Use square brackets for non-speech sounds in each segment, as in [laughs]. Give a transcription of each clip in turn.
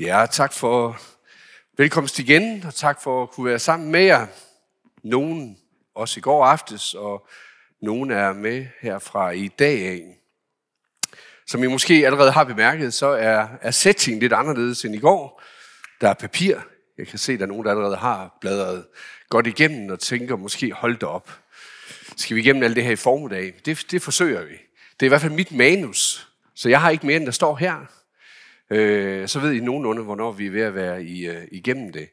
Ja, tak for velkomst igen, og tak for at kunne være sammen med jer. Nogen også i går aftes, og nogen er med herfra i dag af. Som I måske allerede har bemærket, så er, er setting lidt anderledes end i går. Der er papir. Jeg kan se, at der er nogen, der allerede har bladret godt igennem og tænker måske, hold det op. Skal vi igennem alt det her i formiddag? Det, det forsøger vi. Det er i hvert fald mit manus, så jeg har ikke mere, end der står her øh, så ved I nogenlunde, hvornår vi er ved at være i, øh, igennem det.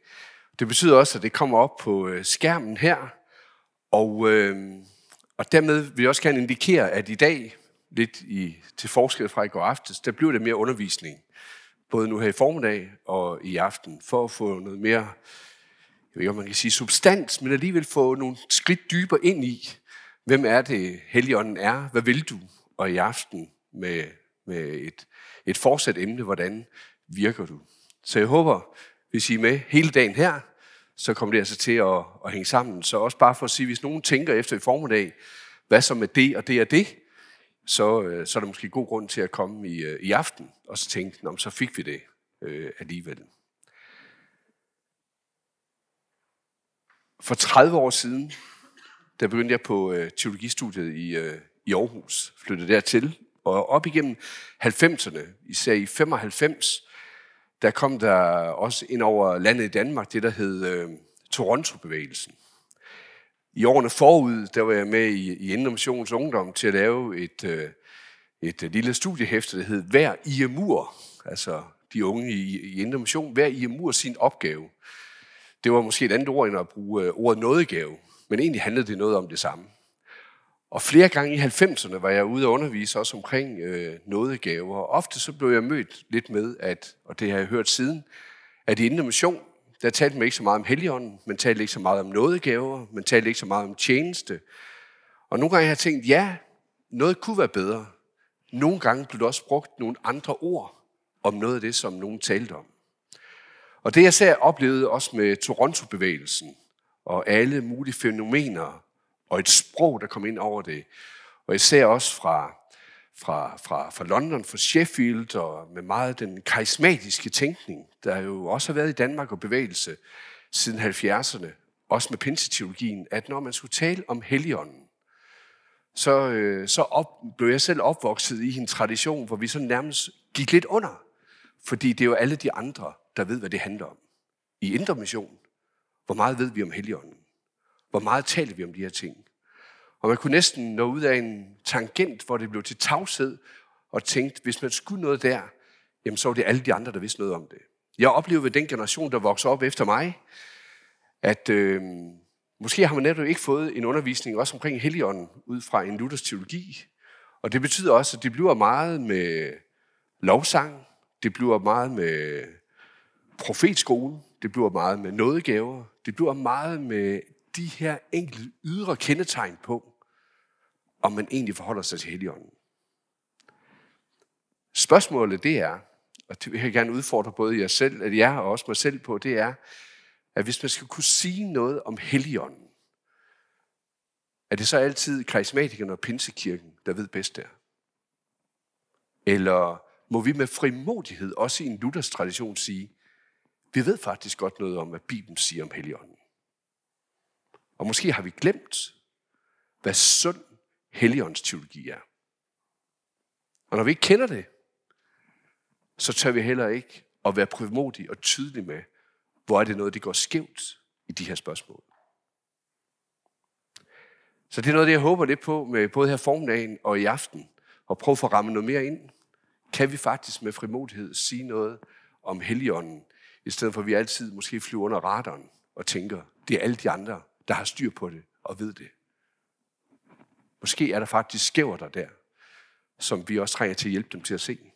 Det betyder også, at det kommer op på øh, skærmen her, og, øh, og dermed vil jeg også gerne indikere, at i dag, lidt i, til forskel fra i går aftes, der bliver det mere undervisning. Både nu her i formiddag og i aften, for at få noget mere, jeg ved ikke, om man kan sige substans, men alligevel få nogle skridt dybere ind i, hvem er det, Helligånden er, hvad vil du, og i aften med, med et et fortsat emne, hvordan virker du? Så jeg håber, hvis I er med hele dagen her, så kommer det altså til at, at hænge sammen. Så også bare for at sige, hvis nogen tænker efter i formiddag, hvad så med det og det og det, så, øh, så er der måske god grund til at komme i, øh, i aften, og så tænke, Nå, så fik vi det øh, alligevel. For 30 år siden, der begyndte jeg på øh, teologistudiet i, øh, i Aarhus, flyttede dertil, og op igennem 90'erne, især i 95, der kom der også ind over landet i Danmark det, der hed øh, Toronto-bevægelsen. I årene forud, der var jeg med i, i Innovations Ungdom til at lave et, øh, et øh, lille studiehæfte, der hed Hver IMUR, altså de unge i, i Innovation, hver IMUR sin opgave. Det var måske et andet ord end at bruge øh, ordet nådegave, men egentlig handlede det noget om det samme. Og flere gange i 90'erne var jeg ude og undervise også omkring øh, nådegaver. Og ofte så blev jeg mødt lidt med, at, og det har jeg hørt siden, at i Indre Mission, der talte man ikke så meget om heligånden, man talte ikke så meget om nådegaver, man talte ikke så meget om tjeneste. Og nogle gange har jeg tænkt, ja, noget kunne være bedre. Nogle gange blev der også brugt nogle andre ord om noget af det, som nogen talte om. Og det jeg ser oplevede også med Toronto-bevægelsen og alle mulige fænomener, og et sprog, der kom ind over det. Og især også fra, fra, fra, fra London, fra Sheffield, og med meget den karismatiske tænkning, der jo også har været i Danmark og bevægelse siden 70'erne, også med pinseteologien, at når man skulle tale om Helligånden, så, øh, så op, blev jeg selv opvokset i en tradition, hvor vi så nærmest gik lidt under. Fordi det er jo alle de andre, der ved, hvad det handler om. I Indre Mission, hvor meget ved vi om Helligånden? Hvor meget taler vi om de her ting? Og man kunne næsten nå ud af en tangent, hvor det blev til tavshed, og tænkte, hvis man skulle noget der, jamen så var det alle de andre, der vidste noget om det. Jeg oplevede ved den generation, der voksede op efter mig, at øh, måske har man netop ikke fået en undervisning også omkring Helligånden ud fra en Luthers teologi. Og det betyder også, at det bliver meget med lovsang, det bliver meget med profetskolen, det bliver meget med nådegaver, det bliver meget med de her enkelte ydre kendetegn på, om man egentlig forholder sig til Helligånden. Spørgsmålet det er, og det vil jeg gerne udfordre både jer selv, at jeg og også mig selv på, det er, at hvis man skal kunne sige noget om Helligånden, er det så altid karismatikerne og pinsekirken, der ved bedst der? Eller må vi med frimodighed, også i en Luthers tradition, sige, vi ved faktisk godt noget om, hvad Bibelen siger om Helligånden. Og måske har vi glemt, hvad sund helligåndsteologi er. Og når vi ikke kender det, så tør vi heller ikke at være prøvmodige og tydelige med, hvor er det noget, det går skævt i de her spørgsmål. Så det er noget, det jeg håber lidt på med både her formiddagen og i aften, og prøve at få ramme noget mere ind. Kan vi faktisk med frimodighed sige noget om heligånden, i stedet for at vi altid måske flyver under radaren og tænker, det er alle de andre, der har styr på det og ved det. Måske er der faktisk skæver der der, som vi også trænger til at hjælpe dem til at se.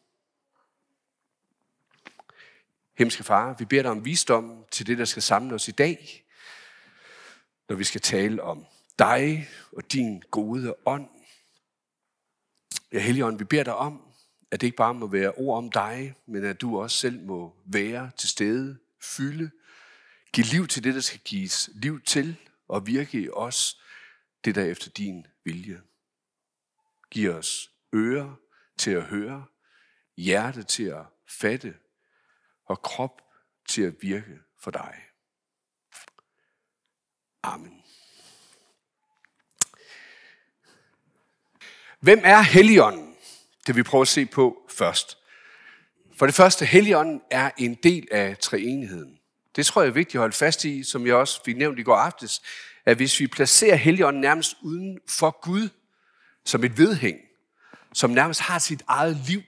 Hemske Far, vi beder dig om visdom til det, der skal samle os i dag, når vi skal tale om dig og din gode ånd. Ja, Helligånd, vi beder dig om, at det ikke bare må være ord om dig, men at du også selv må være til stede, fylde, give liv til det, der skal gives liv til, og virke i os det, der efter din vilje. Giv os ører til at høre, hjerte til at fatte, og krop til at virke for dig. Amen. Hvem er Helligånden? Det vi prøver at se på først. For det første, Helligånden er en del af treenigheden. Det tror jeg er vigtigt at holde fast i, som jeg også fik nævnt i går aftes, at hvis vi placerer Helligånden nærmest uden for Gud, som et vedhæng, som nærmest har sit eget liv,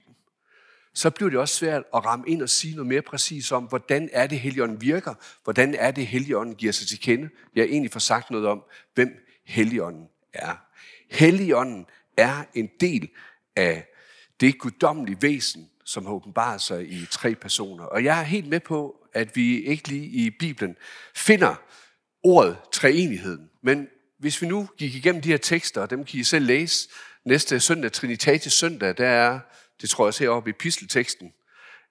så bliver det også svært at ramme ind og sige noget mere præcis om, hvordan er det, Helligånden virker, hvordan er det, Helligånden giver sig til kende. Jeg har egentlig får sagt noget om, hvem Helligånden er. Helligånden er en del af det guddommelige væsen, som har åbenbaret sig i tre personer. Og jeg er helt med på, at vi ikke lige i Bibelen finder ordet treenigheden. Men hvis vi nu gik igennem de her tekster, og dem kan I selv læse næste søndag, Trinitatis søndag, der er, det tror jeg også heroppe i pistelteksten,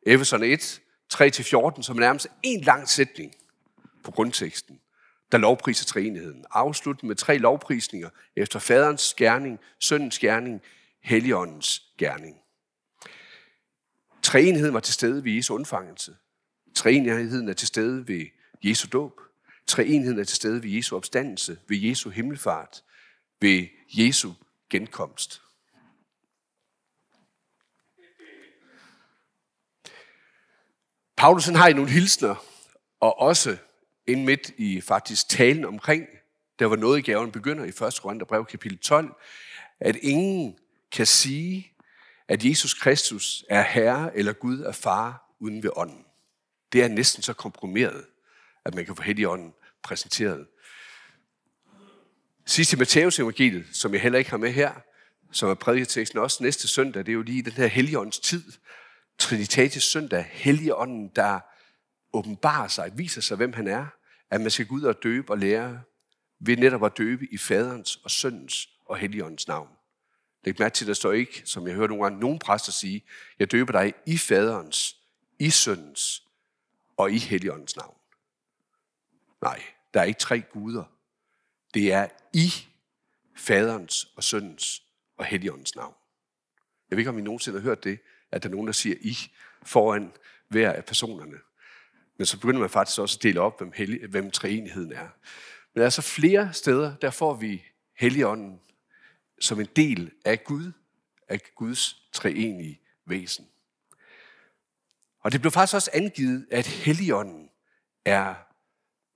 Efeson 1, 3-14, som er nærmest en lang sætning på grundteksten, der lovpriser treenigheden. Afslut med tre lovprisninger efter faderens gerning, søndens gerning, helligåndens gerning. Treenigheden var til stede ved Jesu undfangelse. Treenigheden er til stede ved Jesu dåb. Treenigheden er til stede ved Jesu opstandelse, ved Jesu himmelfart, ved Jesu genkomst. Paulus har i nogle hilsner, og også ind midt i faktisk talen omkring, der var noget i gaven begynder i 1. Korintherbrev kapitel 12, at ingen kan sige, at Jesus Kristus er Herre eller Gud er Far uden ved ånden. Det er næsten så komprimeret, at man kan få ånden præsenteret. Sidst i Matteus evangeliet, som jeg heller ikke har med her, som er prædiketeksten også næste søndag, det er jo lige den her Helligåndens tid. Trinitatis søndag, Helligånden, der åbenbarer sig, viser sig, hvem han er, at man skal gå ud og døbe og lære ved netop at døbe i faderens og søndens og Helligåndens navn. Læg mærke til, der står ikke, som jeg hører nogle gange, nogen præster sige, jeg døber dig i faderens, i søndens og i Helligåndens navn. Nej, der er ikke tre guder. Det er i faderens og søndens og Helligåndens navn. Jeg ved ikke, om I nogensinde har hørt det, at der er nogen, der siger I foran hver af personerne. Men så begynder man faktisk også at dele op, hvem, hellig, hvem treenigheden er. Men altså flere steder, der får vi Helligånden som en del af Gud, af Guds treenige væsen. Og det blev faktisk også angivet, at Helligånden er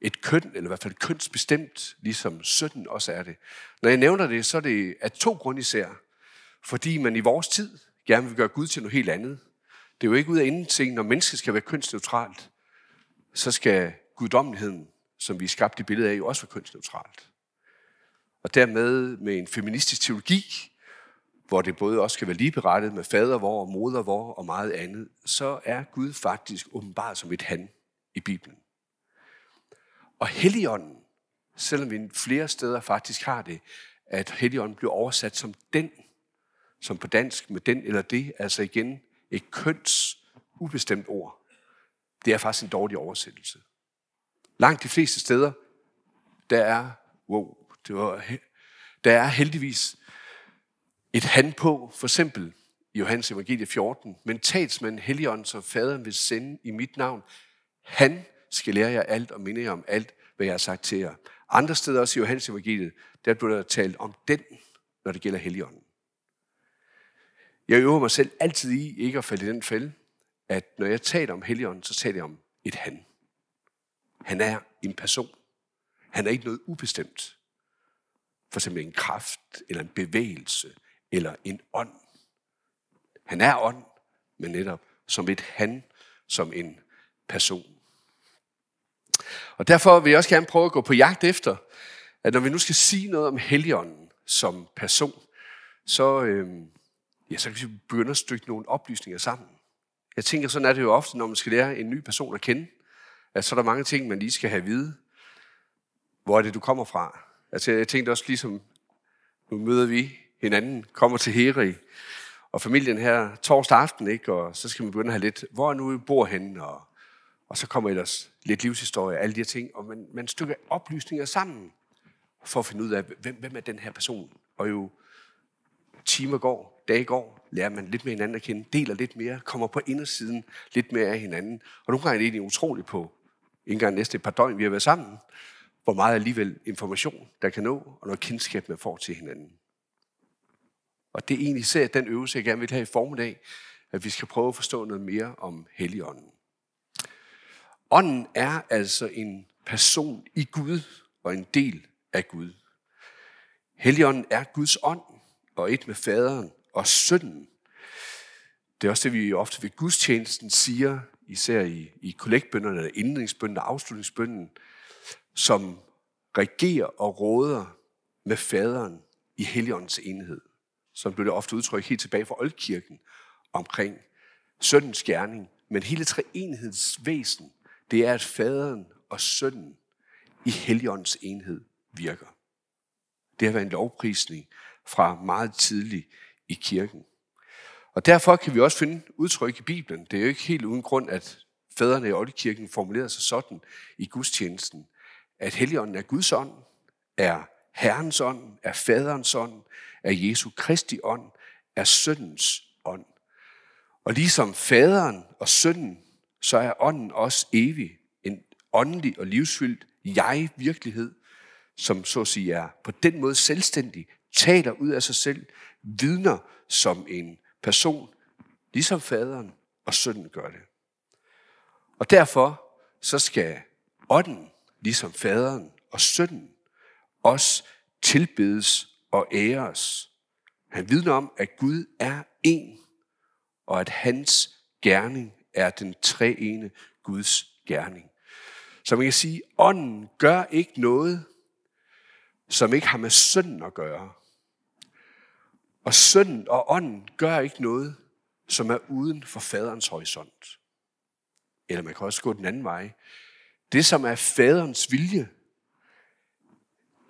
et køn, eller i hvert fald kønsbestemt, ligesom synden også er det. Når jeg nævner det, så er det af to grunde især. Fordi man i vores tid gerne vil gøre Gud til noget helt andet. Det er jo ikke ud af ingenting, når mennesket skal være kønsneutralt, så skal guddommeligheden, som vi er skabt i billedet af, jo også være kønsneutralt. Og dermed med en feministisk teologi, hvor det både også skal være ligeberettet med fader vor og moder vor og meget andet, så er Gud faktisk åbenbart som et han i Bibelen. Og Helligånden, selvom vi flere steder faktisk har det, at Helligånden bliver oversat som den, som på dansk med den eller det, altså igen et køns ubestemt ord. Det er faktisk en dårlig oversættelse. Langt de fleste steder, der er, wow, det var, der er heldigvis et han på, for eksempel i Johannes evangelie 14, men talsmand Helligånden, som faderen vil sende i mit navn, han skal lære jer alt og minde jer om alt, hvad jeg har sagt til jer. Andre steder også i Johannes evangeliet, der bliver der talt om den, når det gælder Helligånden. Jeg øver mig selv altid i ikke at falde i den fælde, at når jeg taler om Helligånden, så taler jeg om et han. Han er en person. Han er ikke noget ubestemt. For eksempel en kraft, eller en bevægelse, eller en ånd. Han er ånd, men netop som et han, som en person. Og derfor vil jeg også gerne prøve at gå på jagt efter, at når vi nu skal sige noget om Helligånden som person, så, øh, ja, så kan vi begynde at stykke nogle oplysninger sammen. Jeg tænker, sådan er det jo ofte, når man skal lære en ny person at kende, at så er der mange ting, man lige skal have at vide. Hvor er det, du kommer fra? Altså, jeg tænkte også ligesom, nu møder vi hinanden, kommer til Heri, og familien her torsdag aften, ikke? og så skal man begynde at have lidt, hvor er nu I bor henne, og, og så kommer ellers lidt livshistorie, alle de her ting, og man, man stykker oplysninger sammen, for at finde ud af, hvem, hvem er den her person. Og jo timer går, dage går, lærer man lidt mere hinanden at kende, deler lidt mere, kommer på indersiden lidt mere af hinanden. Og nogle gange er det egentlig utroligt på, ikke engang næste et par døgn, vi har været sammen, hvor meget alligevel information, der kan nå, og noget kendskab, man får til hinanden. Og det er egentlig især den øvelse, jeg gerne vil have i formiddag, at vi skal prøve at forstå noget mere om Helligånden. Ånden er altså en person i Gud og en del af Gud. Helligånden er Guds ånd og et med faderen og sønnen. Det er også det, vi ofte ved gudstjenesten siger, især i, i kollektbønderne, eller indringsbønden og afslutningsbønden, som regerer og råder med faderen i Helligåndens enhed. Som blev det ofte udtrykt helt tilbage fra Oldkirken omkring søndens gerning. Men hele treenighedens væsen, det er, at faderen og sønnen i Helligåndens enhed virker. Det har været en lovprisning fra meget tidlig i kirken. Og derfor kan vi også finde udtryk i Bibelen. Det er jo ikke helt uden grund, at fædrene i Oldkirken formulerede sig sådan i gudstjenesten, at Helligånden er Guds ånd, er Herrens ånd, er faderens ånd, er Jesu Kristi ånd, er søndens ånd. Og ligesom faderen og sønnen, så er ånden også evig. En åndelig og livsfyldt jeg-virkelighed, som så at sige er på den måde selvstændig, taler ud af sig selv, vidner som en person, ligesom faderen og sønnen gør det. Og derfor så skal ånden, ligesom faderen og sønnen, også tilbedes og æres. Han vidner om, at Gud er en, og at hans gerning er den treene Guds gerning. Så man kan sige, at ånden gør ikke noget, som ikke har med synden at gøre. Og synden og ånden gør ikke noget, som er uden for faderens horisont. Eller man kan også gå den anden vej. Det, som er faderens vilje,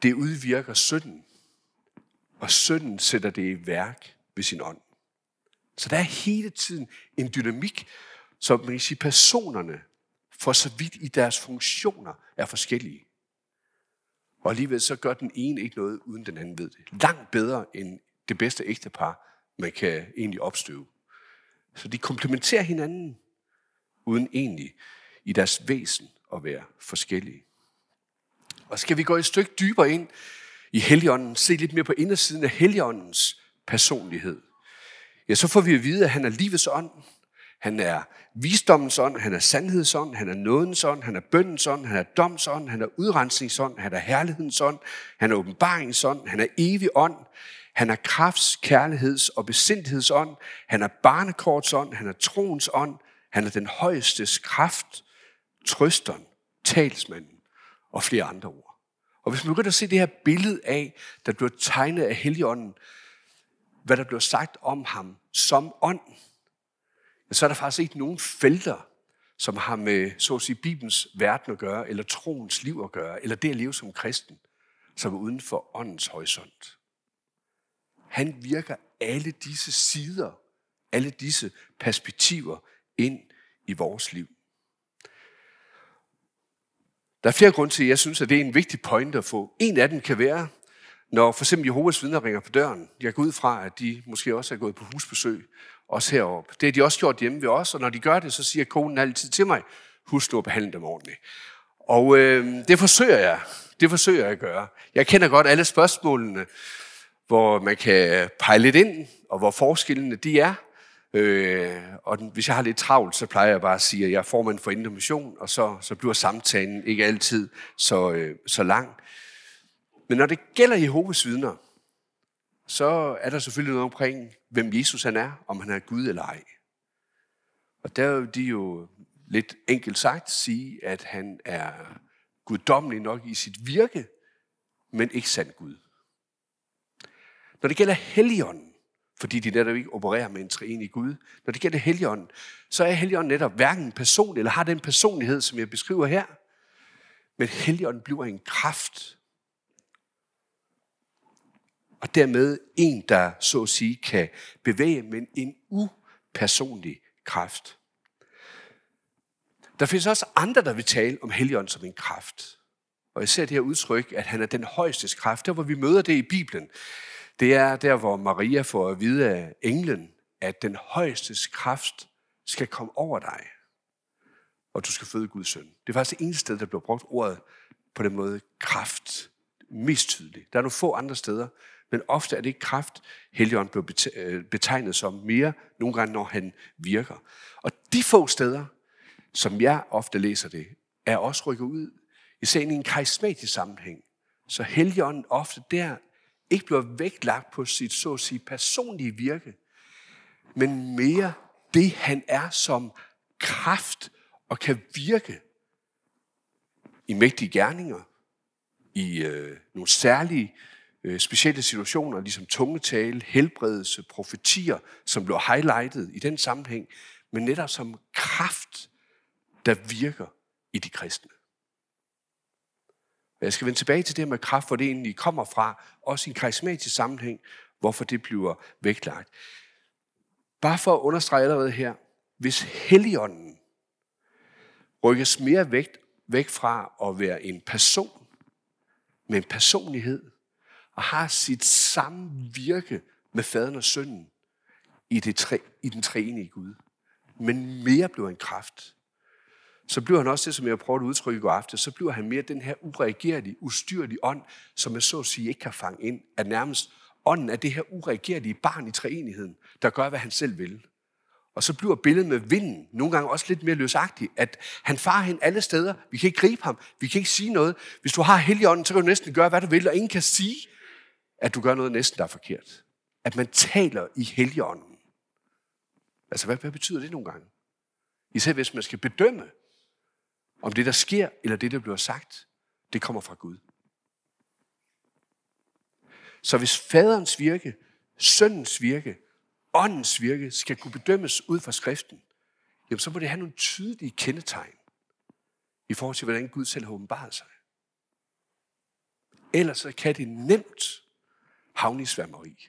det udvirker synden. Og synden sætter det i værk ved sin ånd. Så der er hele tiden en dynamik, som man kan sige, personerne, for så vidt i deres funktioner, er forskellige. Og alligevel så gør den ene ikke noget, uden den anden ved det. Langt bedre end det bedste ægtepar, man kan egentlig opstøve. Så de komplementerer hinanden, uden egentlig i deres væsen at være forskellige. Og skal vi gå et stykke dybere ind i Helligånden, se lidt mere på indersiden af Helligåndens personlighed, ja, så får vi at vide, at han er livets ånd, han er visdommens ånd, han er sandhedens ånd, han er nådens ånd, han er bøndens ånd, han er doms ånd, han er udrensningsånd, han er herlighedens ånd, han er åbenbaringens ånd, han er evig ånd, han er krafts, kærligheds og besindighedsånd, ånd, han er barnekorts ånd, han er troens ånd, han er den højestes kraft, trøsteren, talsmanden og flere andre ord. Og hvis man begynder at se det her billede af, der bliver tegnet af Helligånden, hvad der bliver sagt om ham som ånd, så er der faktisk ikke nogen felter, som har med, så at sige, Bibelens verden at gøre, eller troens liv at gøre, eller det at leve som kristen, som er uden for åndens horisont. Han virker alle disse sider, alle disse perspektiver ind i vores liv. Der er flere grunde til, at jeg synes, at det er en vigtig pointe at få. En af dem kan være, når for eksempel Jehovas vidner ringer på døren. Jeg går ud fra, at de måske også er gået på husbesøg, også heroppe. Det har de også gjort hjemme ved os, og når de gør det, så siger konen altid til mig, husk nu at behandle dem ordentligt. Og øh, det forsøger jeg. Det forsøger jeg at gøre. Jeg kender godt alle spørgsmålene, hvor man kan pege lidt ind, og hvor forskellene de er. Øh, og den, hvis jeg har lidt travlt, så plejer jeg bare at sige, at jeg er formand for Indre og så, så bliver samtalen ikke altid så, øh, så lang. Men når det gælder Jehovas vidner, så er der selvfølgelig noget omkring, hvem Jesus han er, om han er Gud eller ej. Og der vil de jo lidt enkelt sagt sige, at han er guddommelig nok i sit virke, men ikke sand Gud. Når det gælder Helligånden, fordi de netop ikke opererer med en treenig Gud, når det gælder Helligånden, så er Helligånden netop hverken en person, eller har den personlighed, som jeg beskriver her, men Helligånden bliver en kraft, og dermed en, der så at sige kan bevæge, men en upersonlig kraft. Der findes også andre, der vil tale om Helligånden som en kraft. Og jeg ser det her udtryk, at han er den højeste kraft. Der hvor vi møder det i Bibelen, det er der, hvor Maria får at vide af englen, at den højeste kraft skal komme over dig, og du skal føde Guds søn. Det er faktisk det eneste sted, der bliver brugt ordet på den måde kraft mest tydeligt. Der er nogle få andre steder, men ofte er det ikke kraft, Helligånden bliver øh, betegnet som mere, nogle gange når han virker. Og de få steder, som jeg ofte læser det, er også rykket ud, især i en karismatisk sammenhæng. Så Helligånden ofte der ikke bliver vægtlagt på sit så at sige personlige virke, men mere det, han er som kraft og kan virke i mægtige gerninger, i øh, nogle særlige øh, specielle situationer, ligesom tungetale, helbredelse, profetier, som blev highlightet i den sammenhæng, men netop som kraft, der virker i de kristne. Jeg skal vende tilbage til det med kraft, hvor det egentlig kommer fra, også i en karismatisk sammenhæng, hvorfor det bliver vægtlagt. Bare for at understrege allerede her, hvis Helligånden rykkes mere vægt, væk fra at være en person med en personlighed, og har sit samme virke med faderen og sønnen i, det tre, i den treenige Gud, men mere bliver en kraft, så bliver han også det, som jeg prøvede at udtrykke i går aften, så bliver han mere den her ureagerlige, ustyrlige ånd, som man så at sige ikke kan fange ind, at nærmest ånden er det her ureagerlige barn i treenigheden, der gør, hvad han selv vil. Og så bliver billedet med vinden nogle gange også lidt mere løsagtigt, at han farer hen alle steder. Vi kan ikke gribe ham. Vi kan ikke sige noget. Hvis du har heligånden, så kan du næsten gøre, hvad du vil, og ingen kan sige, at du gør noget næsten, der er forkert. At man taler i heligånden. Altså, hvad, hvad betyder det nogle gange? Især hvis man skal bedømme, om det, der sker, eller det, der bliver sagt, det kommer fra Gud. Så hvis faderens virke, søndens virke, åndens virke skal kunne bedømmes ud fra skriften, jamen så må det have nogle tydelige kendetegn i forhold til, hvordan Gud selv har åbenbaret sig. Ellers så kan det nemt havne i sværmeri.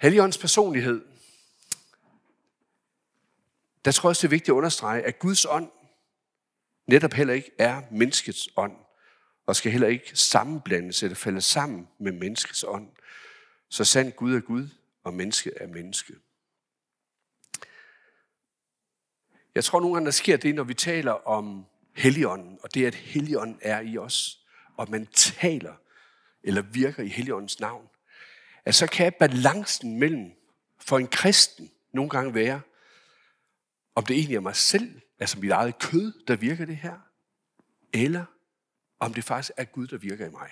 Helligåndens personlighed der tror jeg også, det er vigtigt at understrege, at Guds ånd netop heller ikke er menneskets ånd, og skal heller ikke sammenblandes eller falde sammen med menneskets ånd. Så sandt Gud er Gud, og menneske er menneske. Jeg tror nogle gange, der sker det, når vi taler om Helligånden, og det at Helligånden er i os, og man taler eller virker i Helligåndens navn, at så kan balancen mellem for en kristen nogle gange være, om det egentlig er mig selv, altså mit eget kød, der virker det her, eller om det faktisk er Gud, der virker i mig.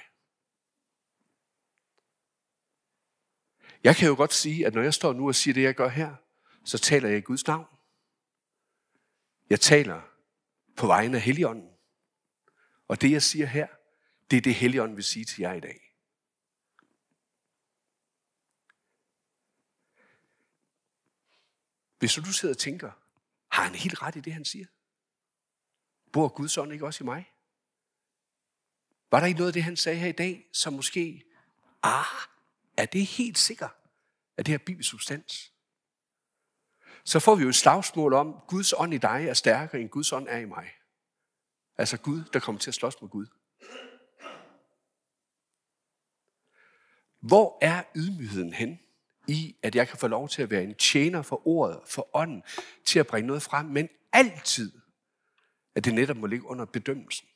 Jeg kan jo godt sige, at når jeg står nu og siger det, jeg gør her, så taler jeg i Guds navn. Jeg taler på vegne af Helligånden. Og det, jeg siger her, det er det, Helligånden vil sige til jer i dag. Hvis du sidder og tænker, har han helt ret i det, han siger? Bor Guds ånd ikke også i mig? Var der ikke noget af det, han sagde her i dag, som måske, ah, er det helt sikkert, at det her bibelsk substans? Så får vi jo et slagsmål om, Guds ånd i dig er stærkere, end Guds ånd er i mig. Altså Gud, der kommer til at slås med Gud. Hvor er ydmygheden hen? I, at jeg kan få lov til at være en tjener for ordet, for ånden, til at bringe noget frem, men altid, at det netop må ligge under bedømmelsen.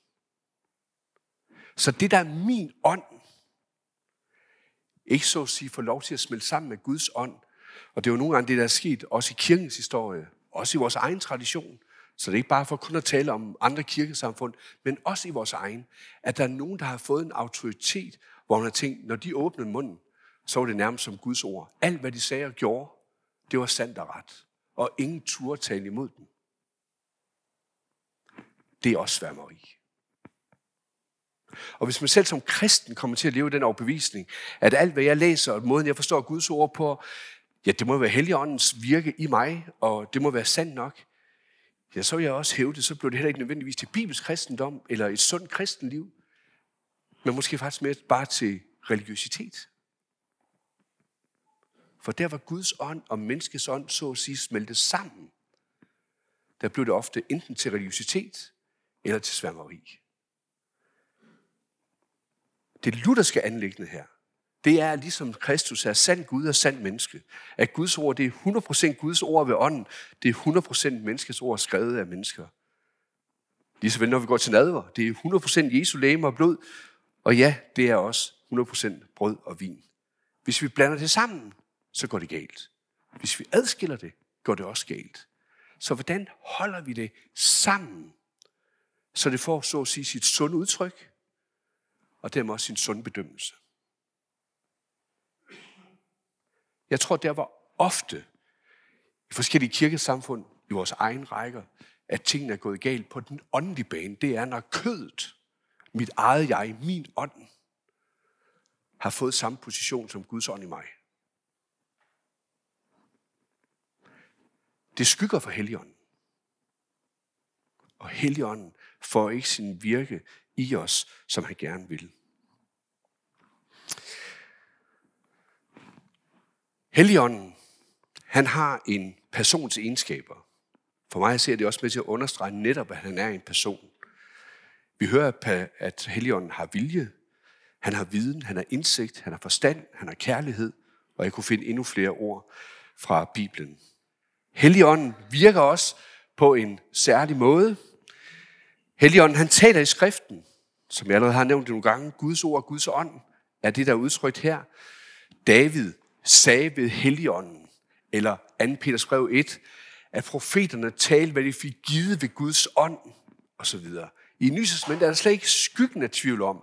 Så det, der er min ånd, ikke så at sige få lov til at smelte sammen med Guds ånd, og det er jo nogle gange det, der er sket, også i kirkens historie, også i vores egen tradition, så det er ikke bare for kun at tale om andre kirkesamfund, men også i vores egen, at der er nogen, der har fået en autoritet, hvor man har tænkt, når de åbner munden, så var det nærmest som Guds ord. Alt, hvad de sagde og gjorde, det var sandt og ret. Og ingen turde tale imod den. Det er også sværmeri. Og hvis man selv som kristen kommer til at leve den overbevisning, at alt, hvad jeg læser, og måden, jeg forstår Guds ord på, ja, det må være Helligåndens virke i mig, og det må være sandt nok, ja, så vil jeg også hæve det, så bliver det heller ikke nødvendigvis til bibelsk kristendom, eller et sundt kristenliv, men måske faktisk mere bare til religiøsitet. For der var Guds ånd og menneskets ånd så at sige smeltet sammen. Der blev det ofte enten til religiøsitet eller til sværmeri. det lutherske anlæggende her, det er ligesom Kristus er sand Gud og sand menneske. At Guds ord, det er 100% Guds ord ved ånden. Det er 100% menneskets ord skrevet af mennesker. Ligeså vel, når vi går til nadver. Det er 100% Jesu læme og blod. Og ja, det er også 100% brød og vin. Hvis vi blander det sammen, så går det galt. Hvis vi adskiller det, går det også galt. Så hvordan holder vi det sammen, så det får så at sige sit sunde udtryk, og dermed også sin sunde bedømmelse? Jeg tror, der var ofte i forskellige kirkesamfund, i vores egen rækker, at tingene er gået galt på den åndelige bane. Det er, når kødet, mit eget jeg, min ånd, har fået samme position som Guds ånd i mig. Det skygger for Helligånden. Og Helligånden får ikke sin virke i os, som han gerne vil. Helligånden, han har en persons egenskaber. For mig ser det også med til at understrege netop, at han er en person. Vi hører, at Helligånden har vilje, han har viden, han har indsigt, han har forstand, han har kærlighed, og jeg kunne finde endnu flere ord fra Bibelen. Helligånden virker også på en særlig måde. Helligånden, han taler i skriften, som jeg allerede har nævnt nogle gange. Guds ord og Guds ånd er det, der er udtrykt her. David sagde ved Helligånden, eller 2. Peters brev 1, at profeterne talte, hvad de fik givet ved Guds ånd, osv. I Nysestamentet er der slet ikke skyggen af tvivl om,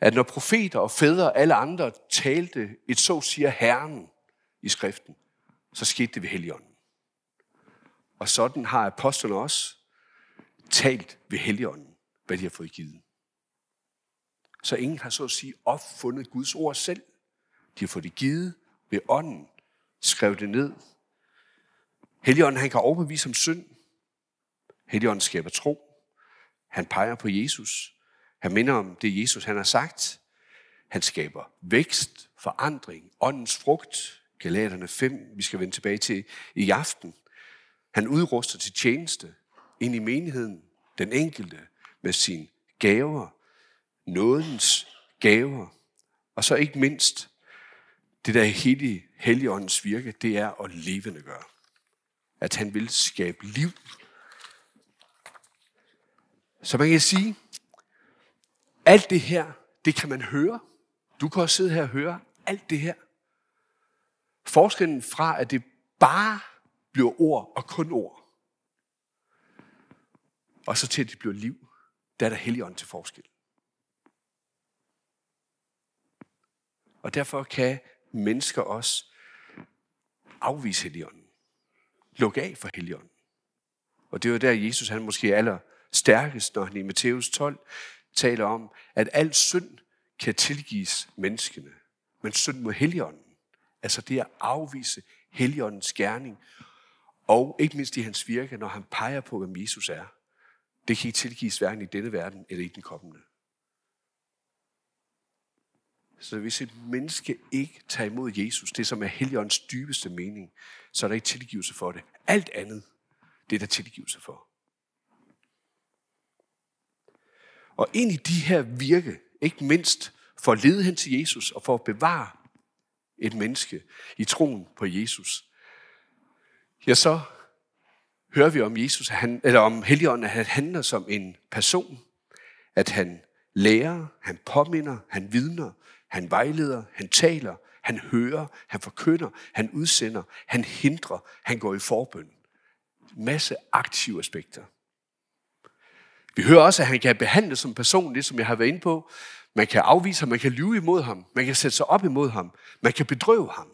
at når profeter og fædre og alle andre talte et så siger Herren i skriften, så skete det ved Helligånden. Og sådan har apostlerne også talt ved Helligånden, hvad de har fået givet. Så ingen har så at sige opfundet Guds ord selv. De har fået det givet ved ånden, skrev det ned. Helligånden, han kan overbevise om synd. Helligånden skaber tro. Han peger på Jesus. Han minder om det, Jesus han har sagt. Han skaber vækst, forandring, åndens frugt. Galaterne 5, vi skal vende tilbage til i aften. Han udruster til tjeneste ind i menigheden, den enkelte, med sine gaver, nådens gaver. Og så ikke mindst, det der hele helligåndens virke, det er at levende gøre. At han vil skabe liv. Så man kan sige, alt det her, det kan man høre. Du kan også sidde her og høre alt det her. Forskellen fra, at det bare bliver ord og kun ord, og så til, at det bliver liv, der er der helligånd til forskel. Og derfor kan mennesker også afvise helligånden. Lukke af for helligånden. Og det var der, Jesus han måske er aller stærkest, når han i Matthæus 12 taler om, at al synd kan tilgives menneskene. Men synd mod helligånden, altså det at afvise helligåndens gerning, og ikke mindst i hans virke, når han peger på, hvem Jesus er, det kan ikke tilgives hverken i denne verden eller i den kommende. Så hvis et menneske ikke tager imod Jesus, det som er Helligåndens dybeste mening, så er der ikke tilgivelse for det. Alt andet, det er der tilgivelse for. Og ind i de her virke, ikke mindst for at lede hen til Jesus og for at bevare et menneske i troen på Jesus, ja, så hører vi om Jesus, han, eller om Helligånden, at han handler som en person, at han lærer, han påminder, han vidner, han vejleder, han taler, han hører, han forkynder, han udsender, han hindrer, han går i forbøn. Masse aktive aspekter. Vi hører også, at han kan behandle som person, det som jeg har været inde på. Man kan afvise ham, man kan lyve imod ham, man kan sætte sig op imod ham, man kan bedrøve ham.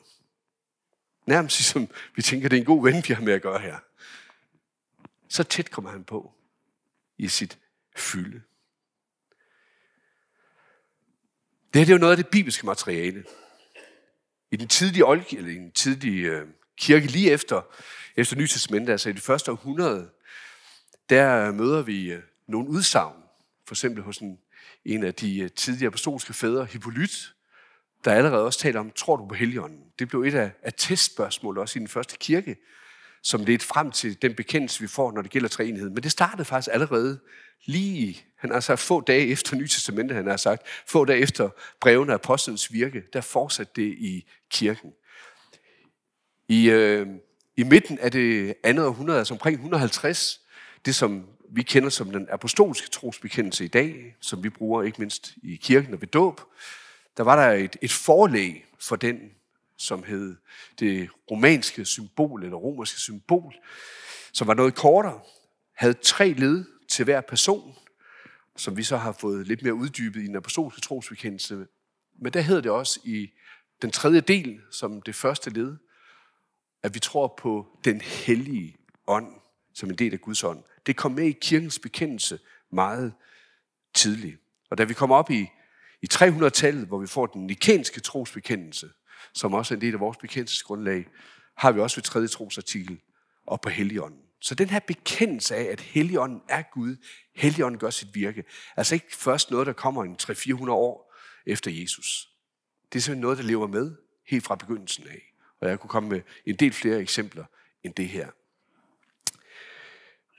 Nærmest ligesom vi tænker, det er en god ven, vi har med at gøre her. Så tæt kommer han på i sit fylde. Det her det er jo noget af det bibelske materiale. I den tidlige, old, eller i den tidlige øh, kirke, lige efter, efter Nye altså i det første århundrede, der møder vi øh, nogle udsagn. For eksempel hos en, en af de øh, tidlige apostolske fædre, Hippolyt, der allerede også taler om, tror du på Helligånden? Det blev et af, af testspørgsmål også i den første kirke. som ledte frem til den bekendelse, vi får, når det gælder treenighed. Men det startede faktisk allerede lige, han har sagt få dage efter Nye Testamentet, han har sagt, få dage efter brevene af apostlenes virke, der fortsatte det i kirken. I, øh, I midten af det andet århundrede, altså omkring 150, det som vi kender som den apostolske trosbekendelse i dag, som vi bruger ikke mindst i kirken og ved dåb, der var der et, et forlæg for den, som hed det romanske symbol, eller romerske symbol, som var noget kortere, havde tre led til hver person, som vi så har fået lidt mere uddybet i den apostolske trosbekendelse. Men der hedder det også i den tredje del, som det første led, at vi tror på den hellige ånd, som en del af Guds ånd. Det kom med i kirkens bekendelse meget tidligt. Og da vi kommer op i, i 300-tallet, hvor vi får den nikenske trosbekendelse, som også er en del af vores bekendelsesgrundlag, har vi også ved tredje trosartikel og på Helligånden. Så den her bekendelse af, at Helligånden er Gud, Helligånden gør sit virke, altså ikke først noget, der kommer en 300-400 år efter Jesus. Det er simpelthen noget, der lever med helt fra begyndelsen af. Og jeg kunne komme med en del flere eksempler end det her.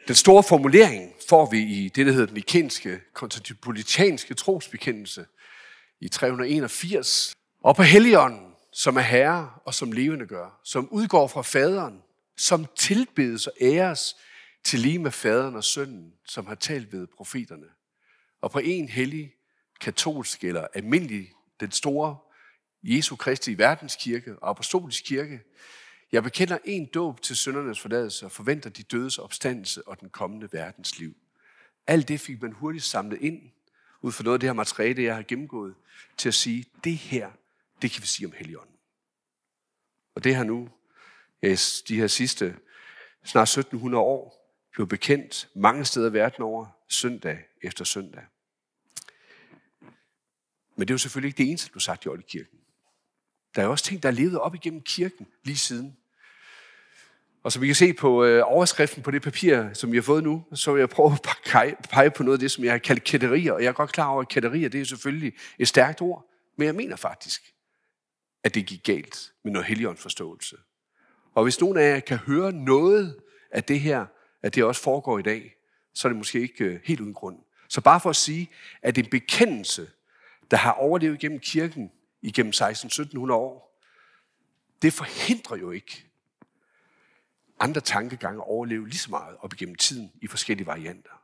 Den store formulering får vi i det, der hedder den ikenske, konstantinopolitanske trosbekendelse i 381. Og på Helligånden, som er herre og som levende gør, som udgår fra faderen, som tilbedes og æres til lige med faderen og sønnen, som har talt ved profeterne. Og på en hellig, katolsk eller almindelig, den store Jesu Kristi verdenskirke og apostolisk kirke, jeg bekender en dåb til søndernes forladelse og forventer de dødes opstandelse og den kommende verdens liv. Alt det fik man hurtigt samlet ind, ud fra noget af det her materiale, jeg har gennemgået, til at sige, det her, det kan vi sige om Helligånden. Og det har nu, ja, de her sidste snart 1700 år, blevet bekendt mange steder i verden over, søndag efter søndag. Men det er jo selvfølgelig ikke det eneste, der blev sagt i Oldekirken. Der er også ting, der er levet op igennem kirken lige siden. Og som vi kan se på øh, overskriften på det papir, som vi har fået nu, så vil jeg prøve at pege på noget af det, som jeg har kaldt kætterier. Og jeg er godt klar over, at kætterier, det er selvfølgelig et stærkt ord. Men jeg mener faktisk, at det gik galt med noget forståelse. Og hvis nogen af jer kan høre noget af det her, at det også foregår i dag, så er det måske ikke øh, helt uden grund. Så bare for at sige, at en bekendelse, der har overlevet gennem kirken igennem 16-1700 år, det forhindrer jo ikke, andre tankegange overleve lige så meget op igennem tiden i forskellige varianter.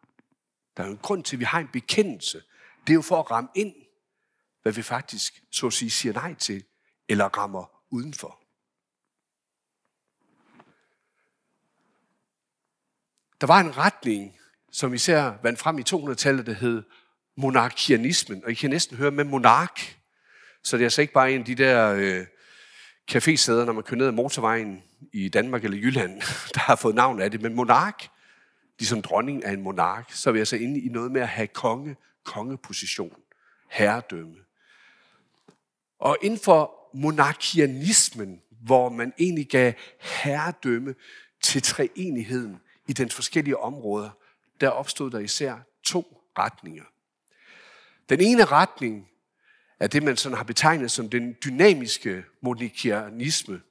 Der er jo en grund til, at vi har en bekendelse. Det er jo for at ramme ind, hvad vi faktisk, så at sige, siger nej til, eller rammer udenfor. Der var en retning, som især vandt frem i 200-tallet, der hed monarkianismen. Og I kan næsten høre med monark. Så det er altså ikke bare en af de der øh, cafésæder, når man kører ned ad motorvejen i Danmark eller Jylland, [laughs] der har fået navn af det, men monark, ligesom dronning er en monark, så er vi altså inde i noget med at have konge, kongeposition, herredømme. Og inden for monarkianismen, hvor man egentlig gav herredømme til treenigheden i den forskellige områder, der opstod der især to retninger. Den ene retning er det, man sådan har betegnet som den dynamiske monarkianisme,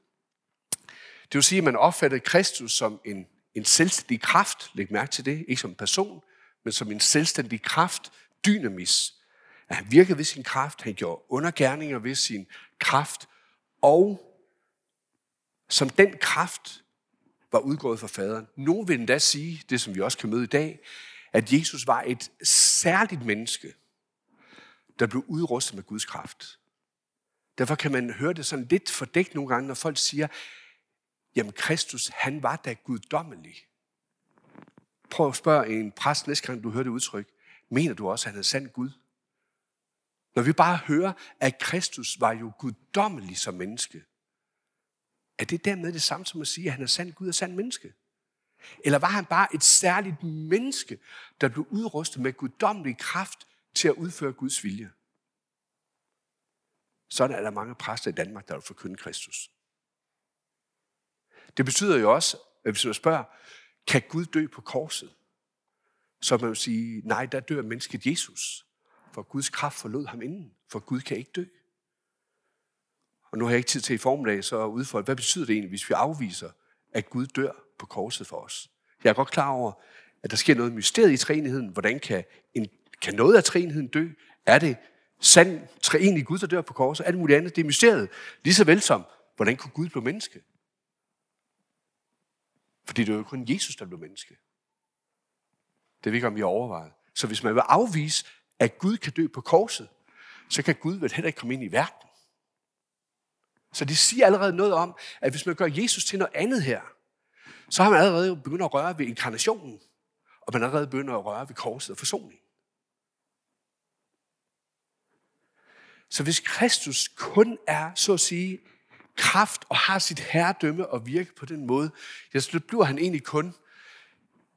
det vil sige, at man opfattede Kristus som en, en selvstændig kraft. Læg mærke til det. Ikke som en person, men som en selvstændig kraft. Dynamis. At han virkede ved sin kraft. Han gjorde undergærninger ved sin kraft. Og som den kraft var udgået fra faderen. Nogen vil endda sige, det som vi også kan møde i dag, at Jesus var et særligt menneske, der blev udrustet med Guds kraft. Derfor kan man høre det sådan lidt fordækt nogle gange, når folk siger, Jamen, Kristus, han var da guddommelig. Prøv at spørge en præst næste gang, du hører det udtryk. Mener du også, at han er sand Gud? Når vi bare hører, at Kristus var jo guddommelig som menneske, er det dermed det samme som at sige, at han er sand Gud og sand menneske? Eller var han bare et særligt menneske, der blev udrustet med guddommelig kraft til at udføre Guds vilje? Sådan er der mange præster i Danmark, der vil forkynde Kristus. Det betyder jo også, at hvis man spørger, kan Gud dø på korset? Så man vil sige, nej, der dør mennesket Jesus. For Guds kraft forlod ham inden, for Gud kan ikke dø. Og nu har jeg ikke tid til i formiddag så at udfolde, hvad betyder det egentlig, hvis vi afviser, at Gud dør på korset for os. Jeg er godt klar over, at der sker noget mysteriet i træenigheden. Hvordan kan, en, kan noget af træenigheden dø? Er det sand treenig Gud, der dør på korset? Alt muligt andet? Det er mysteriet. Lige så vel som, hvordan kunne Gud blive menneske? Fordi det er jo kun Jesus, der blev menneske. Det ved ikke, om I har overvejet. Så hvis man vil afvise, at Gud kan dø på korset, så kan Gud vel heller ikke komme ind i verden. Så det siger allerede noget om, at hvis man gør Jesus til noget andet her, så har man allerede begyndt at røre ved inkarnationen, og man har allerede begyndt at røre ved korset og forsoningen. Så hvis Kristus kun er, så at sige, kraft og har sit herredømme og virke på den måde, ja, så bliver han egentlig kun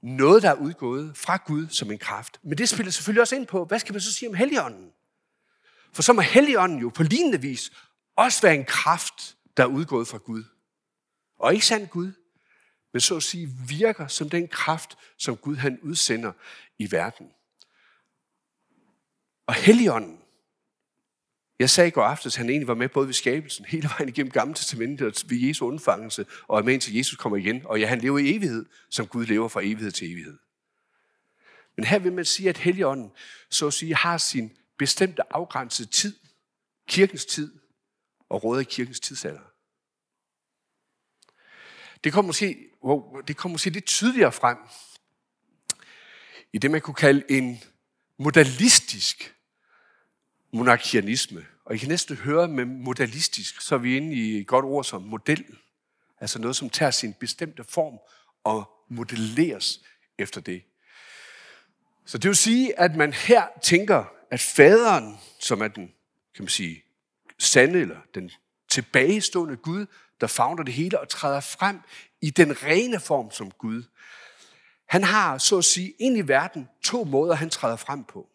noget, der er udgået fra Gud som en kraft. Men det spiller selvfølgelig også ind på, hvad skal man så sige om Helligånden? For så må Helligånden jo på lignende vis også være en kraft, der er udgået fra Gud. Og ikke sand Gud, men så at sige virker som den kraft, som Gud han udsender i verden. Og Helligånden, jeg sagde i går aftes, at han egentlig var med både ved skabelsen, hele vejen igennem Gamle Testamentet og ved Jesu undfangelse, og er med indtil Jesus kommer igen. Og ja, han lever i evighed, som Gud lever fra evighed til evighed. Men her vil man sige, at Helligånden, så at sige, har sin bestemte afgrænsede tid, kirkens tid, og råder i kirkens tidsalder. Det kommer måske, wow, det kommer måske lidt tydeligere frem i det, man kunne kalde en modalistisk monarkianisme. Og I kan næsten høre med modalistisk, så er vi inde i et godt ord som model. Altså noget, som tager sin bestemte form og modelleres efter det. Så det vil sige, at man her tænker, at faderen, som er den, kan man sige, sande eller den tilbagestående Gud, der fagner det hele og træder frem i den rene form som Gud. Han har, så at sige, ind i verden to måder, han træder frem på.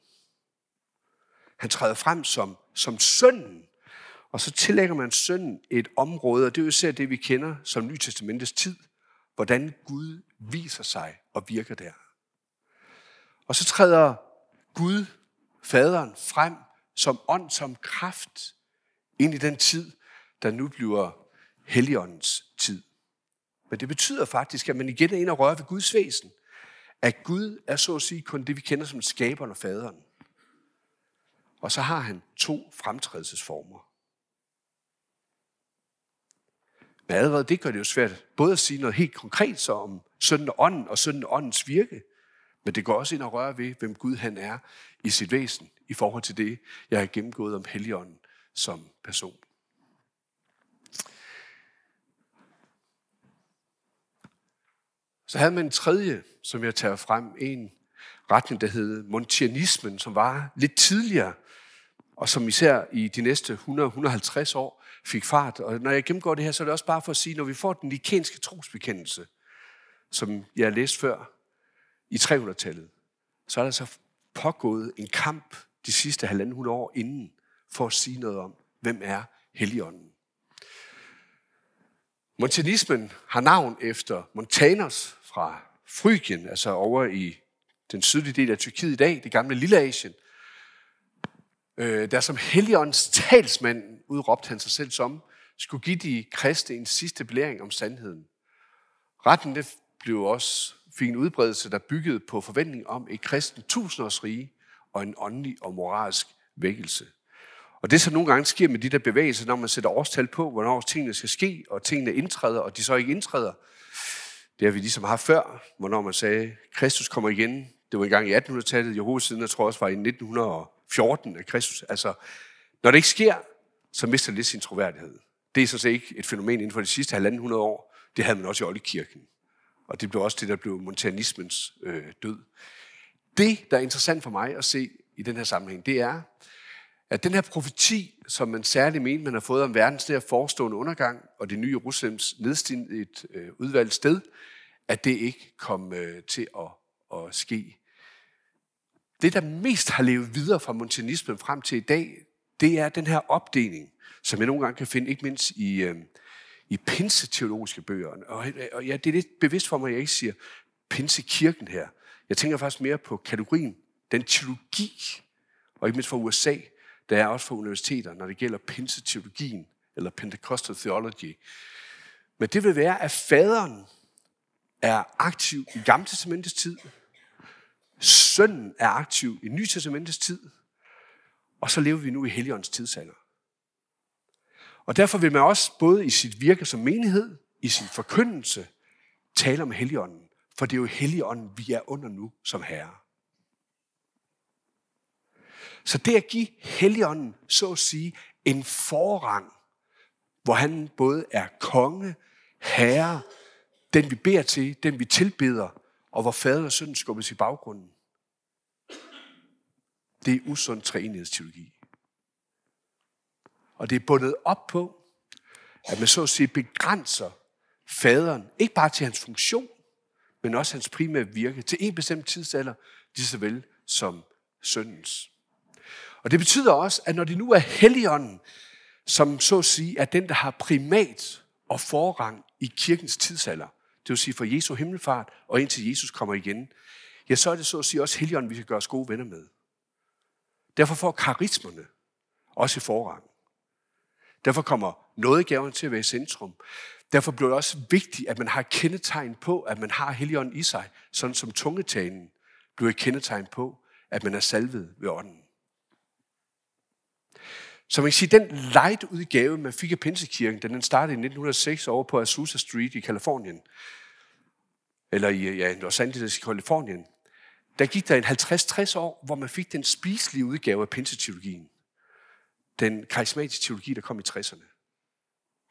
Han træder frem som, som sønnen, og så tillægger man sønnen et område, og det er jo især det, vi kender som Nytestamentets tid, hvordan Gud viser sig og virker der. Og så træder Gud, faderen, frem som ånd, som kraft, ind i den tid, der nu bliver Helligåndens tid. Men det betyder faktisk, at man igen er inde og rører ved Guds væsen. At Gud er så at sige kun det, vi kender som skaberen og faderen. Og så har han to fremtrædelsesformer. Men allerede det gør det jo svært både at sige noget helt konkret så om sønden og ånden og sønden og åndens virke, men det går også ind og røre ved, hvem Gud han er i sit væsen, i forhold til det, jeg har gennemgået om Helligånden som person. Så havde man en tredje, som jeg tager frem, en retning, der hed montianismen, som var lidt tidligere, og som især i de næste 100-150 år fik fart. Og når jeg gennemgår det her, så er det også bare for at sige, når vi får den nikenske trosbekendelse, som jeg har læst før i 300-tallet, så er der så pågået en kamp de sidste halvanden hundrede år inden, for at sige noget om, hvem er Helligånden. Montanismen har navn efter Montanus fra Frygien, altså over i den sydlige del af Tyrkiet i dag, det gamle Lille Asien. Øh, der som Helligåndens talsmand, udråbte han sig selv som, skulle give de kristne en sidste belæring om sandheden. Retten det blev også fik en udbredelse, der byggede på forventning om et kristen tusindårsrige og en åndelig og moralsk vækkelse. Og det, som nogle gange sker med de der bevægelser, når man sætter årstal på, hvornår tingene skal ske, og tingene indtræder, og de så ikke indtræder, det har vi ligesom haft før, hvornår man sagde, Kristus kommer igen. Det var engang i 1800-tallet, Jehovas siden, jeg tror også var i 1900 1914, at Kristus, altså, når det ikke sker, så mister det lidt sin troværdighed. Det er så set ikke et fænomen inden for de sidste halvanden hundrede år. Det havde man også i Oldekirken. Og det blev også det, der blev montanismens øh, død. Det, der er interessant for mig at se i den her sammenhæng, det er, at den her profeti, som man særligt mener, man har fået om verdens der forestående undergang og det nye Jerusalems nedstigning et øh, udvalgt sted, at det ikke kom øh, til at, at ske. Det, der mest har levet videre fra montanismen frem til i dag, det er den her opdeling, som jeg nogle gange kan finde, ikke mindst i, øh, i pinseteologiske bøger. Og, og ja, det er lidt bevidst for mig, at jeg ikke siger pinsekirken her. Jeg tænker faktisk mere på kategorien, den teologi, og ikke mindst fra USA, der er også fra universiteter, når det gælder pinseteologien, eller Pentecostal Theology. Men det vil være, at faderen er aktiv i Gamle Testamentets tid. Sønnen er aktiv i Nytestamentets tid. Og så lever vi nu i Helligåndens tidsalder. Og derfor vil man også både i sit virke som menighed, i sin forkyndelse, tale om Helligånden. For det er jo Helligånden, vi er under nu som herre. Så det at give Helligånden, så at sige, en forrang, hvor han både er konge, herre, den vi beder til, den vi tilbeder, og hvor fader og søn skubbes i baggrunden. Det er usund træenighedsteologi. Og det er bundet op på, at man så at sige begrænser faderen, ikke bare til hans funktion, men også hans primære virke, til en bestemt tidsalder, lige så vel som søndens. Og det betyder også, at når det nu er Helligånden, som så at sige er den, der har primat og forrang i kirkens tidsalder, det vil sige fra Jesu himmelfart og indtil Jesus kommer igen, ja, så er det så at sige også Helligånden, vi kan gøre os gode venner med. Derfor får karismerne også i forrang. Derfor kommer nådegaven til at være i centrum. Derfor bliver det også vigtigt, at man har kendetegn på, at man har Helligånden i sig, sådan som tungetalen bliver et kendetegn på, at man er salvet ved ånden. Så man kan sige, den light udgave, man fik af Pinsekirken, den startede i 1906 over på Azusa Street i Kalifornien, eller i ja, Los Angeles i Kalifornien, der gik der en 50-60 år, hvor man fik den spiselige udgave af pinseteologien. Den karismatiske teologi, der kom i 60'erne.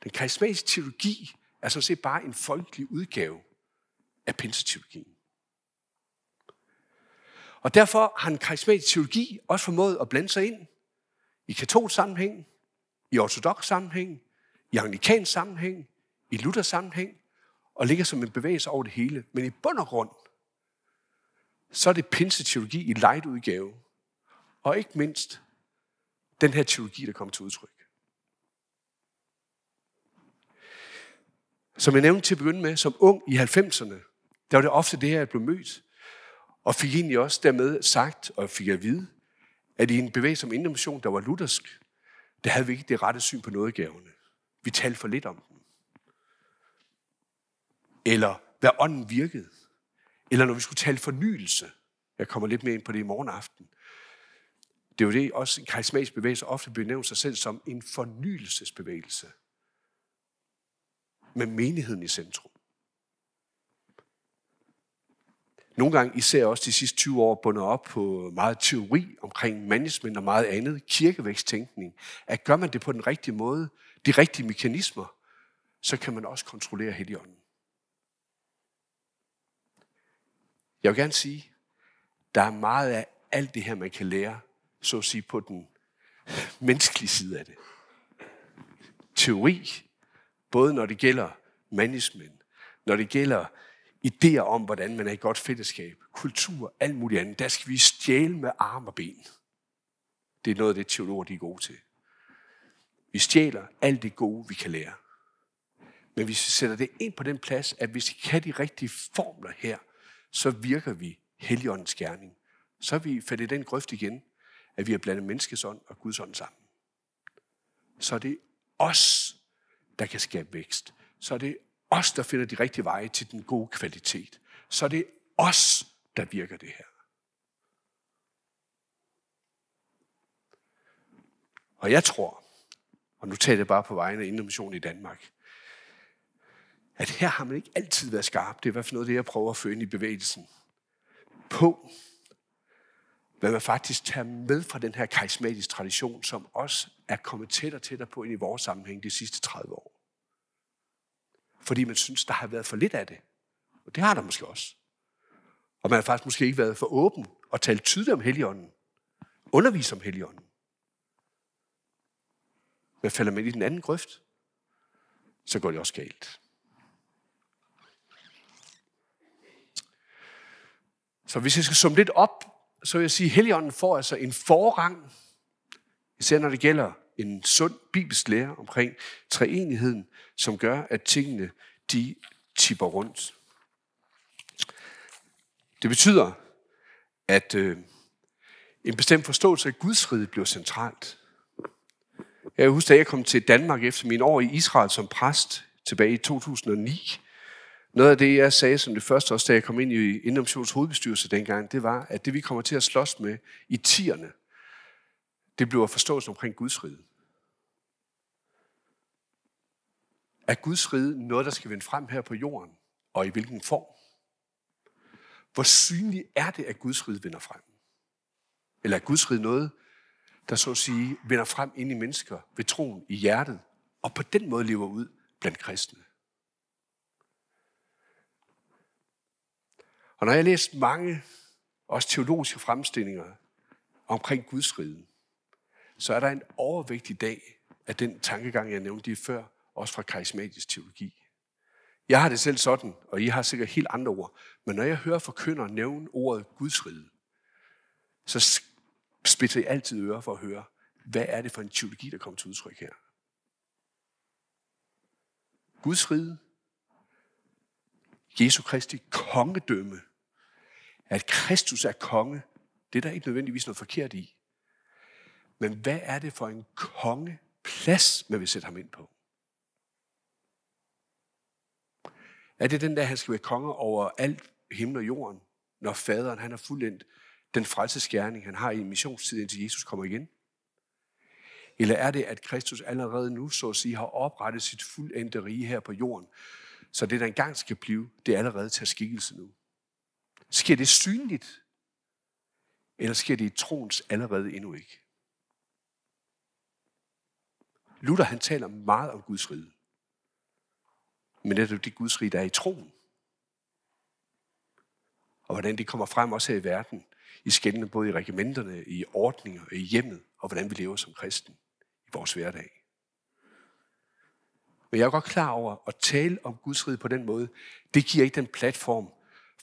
Den karismatiske teologi er sådan set bare en folkelig udgave af pinseteologien. Og derfor har en karismatisk teologi også formået at blande sig ind i katolsk sammenhæng, i ortodox sammenhæng, i anglikansk sammenhæng, i Luther sammenhæng, og ligger som en bevægelse over det hele. Men i bund og grund, så er det pinseteologi i light udgave. Og ikke mindst den her teologi, der kommer til udtryk. Som jeg nævnte til at begynde med, som ung i 90'erne, der var det ofte det her, jeg blev mødt. Og fik egentlig også dermed sagt, og fik at vide, at i en bevægelse som Indre der var luthersk, der havde vi ikke det rette syn på nådegaverne. Vi talte for lidt om dem. Eller hvad ånden virkede. Eller når vi skulle tale fornyelse. Jeg kommer lidt mere ind på det i morgen aften. Det er jo det, også en karismatisk bevægelse ofte benævner sig selv som en fornyelsesbevægelse. Med menigheden i centrum. Nogle gange især også de sidste 20 år bundet op på meget teori omkring management og meget andet, kirkevæksttænkning, at gør man det på den rigtige måde, de rigtige mekanismer, så kan man også kontrollere Helligånden. Jeg vil gerne sige, der er meget af alt det her, man kan lære, så at sige, på den menneskelige side af det. Teori, både når det gælder management, når det gælder idéer om, hvordan man er i godt fællesskab, kultur, alt muligt andet, der skal vi stjæle med arm og ben. Det er noget af det, teologer de er gode til. Vi stjæler alt det gode, vi kan lære. Men hvis vi sætter det ind på den plads, at hvis vi kan de rigtige formler her, så virker vi Helligåndens gerning. Så er vi faldet i den grøft igen, at vi har blandet menneskets ånd og Guds ånd sammen. Så er det os, der kan skabe vækst. Så er det os, der finder de rigtige veje til den gode kvalitet. Så er det os, der virker det her. Og jeg tror, og nu taler jeg bare på vegne af Indre i Danmark, at her har man ikke altid været skarp. Det er i hvert fald noget af det, jeg prøver at føre ind i bevægelsen. På, hvad man faktisk tager med fra den her karismatiske tradition, som også er kommet tættere og tættere på ind i vores sammenhæng de sidste 30 år. Fordi man synes, der har været for lidt af det. Og det har der måske også. Og man har faktisk måske ikke været for åben og talt tydeligt om Helligånden. Undervise om Helligånden. Men falder man i den anden grøft, så går det også galt. Så hvis jeg skal summe lidt op, så vil jeg sige, at Helligånden får altså en forrang, især når det gælder en sund bibelsk lære omkring treenigheden, som gør, at tingene de tipper rundt. Det betyder, at øh, en bestemt forståelse af Guds rige bliver centralt. Jeg husker, da jeg kom til Danmark efter mine år i Israel som præst tilbage i 2009, noget af det, jeg sagde som det første også, da jeg kom ind i Indomtions hovedbestyrelse dengang, det var, at det vi kommer til at slås med i tierne, det bliver forståelsen omkring Guds rige. Er Guds rige noget, der skal vende frem her på jorden, og i hvilken form? Hvor synligt er det, at Guds rige vender frem? Eller er Guds rige noget, der så at sige vender frem ind i mennesker ved troen i hjertet, og på den måde lever ud blandt kristne? Og når jeg læst mange, også teologiske fremstillinger omkring Guds rige, så er der en overvægtig dag af den tankegang, jeg nævnte lige før, også fra karismatisk teologi. Jeg har det selv sådan, og I har sikkert helt andre ord, men når jeg hører forkynder nævne ordet Guds rige, så spidser jeg altid ører for at høre, hvad er det for en teologi, der kommer til udtryk her? Guds rige, Jesu Kristi kongedømme, at Kristus er konge, det er der ikke nødvendigvis noget forkert i. Men hvad er det for en kongeplads, man vil sætte ham ind på? Er det den der, han skal være konge over alt himmel og jorden, når faderen han har fuldendt den frelsesgerning, han har i en missionstid, indtil Jesus kommer igen? Eller er det, at Kristus allerede nu, så at sige, har oprettet sit fuldendte rige her på jorden, så det, der engang skal blive, det er allerede til skikkelse nu? Sker det synligt? Eller sker det i troens allerede endnu ikke? Luther han taler meget om Guds rige. Men det er det Guds rige, der er i troen. Og hvordan det kommer frem også her i verden, i skældene både i regimenterne, i ordninger, i hjemmet, og hvordan vi lever som kristen i vores hverdag. Men jeg er godt klar over at tale om Guds rige på den måde, det giver ikke den platform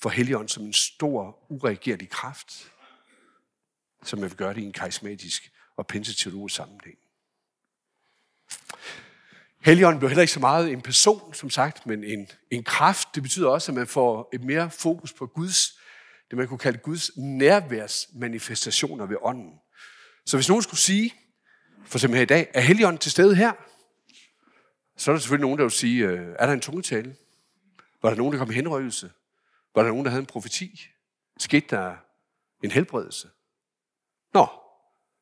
for Helligånden som en stor, ureagerlig kraft, som jeg vil gøre det i en karismatisk og penseteologisk sammenhæng. Helligånden blev heller ikke så meget en person, som sagt, men en, en kraft. Det betyder også, at man får et mere fokus på Guds, det man kunne kalde Guds nærværsmanifestationer ved ånden. Så hvis nogen skulle sige, for eksempel her i dag, er Helligånden til stede her? Så er der selvfølgelig nogen, der vil sige, øh, er der en tungetale? Var der nogen, der kom i henrøgelse? Var der nogen, der havde en profeti? Skete der en helbredelse? Nå,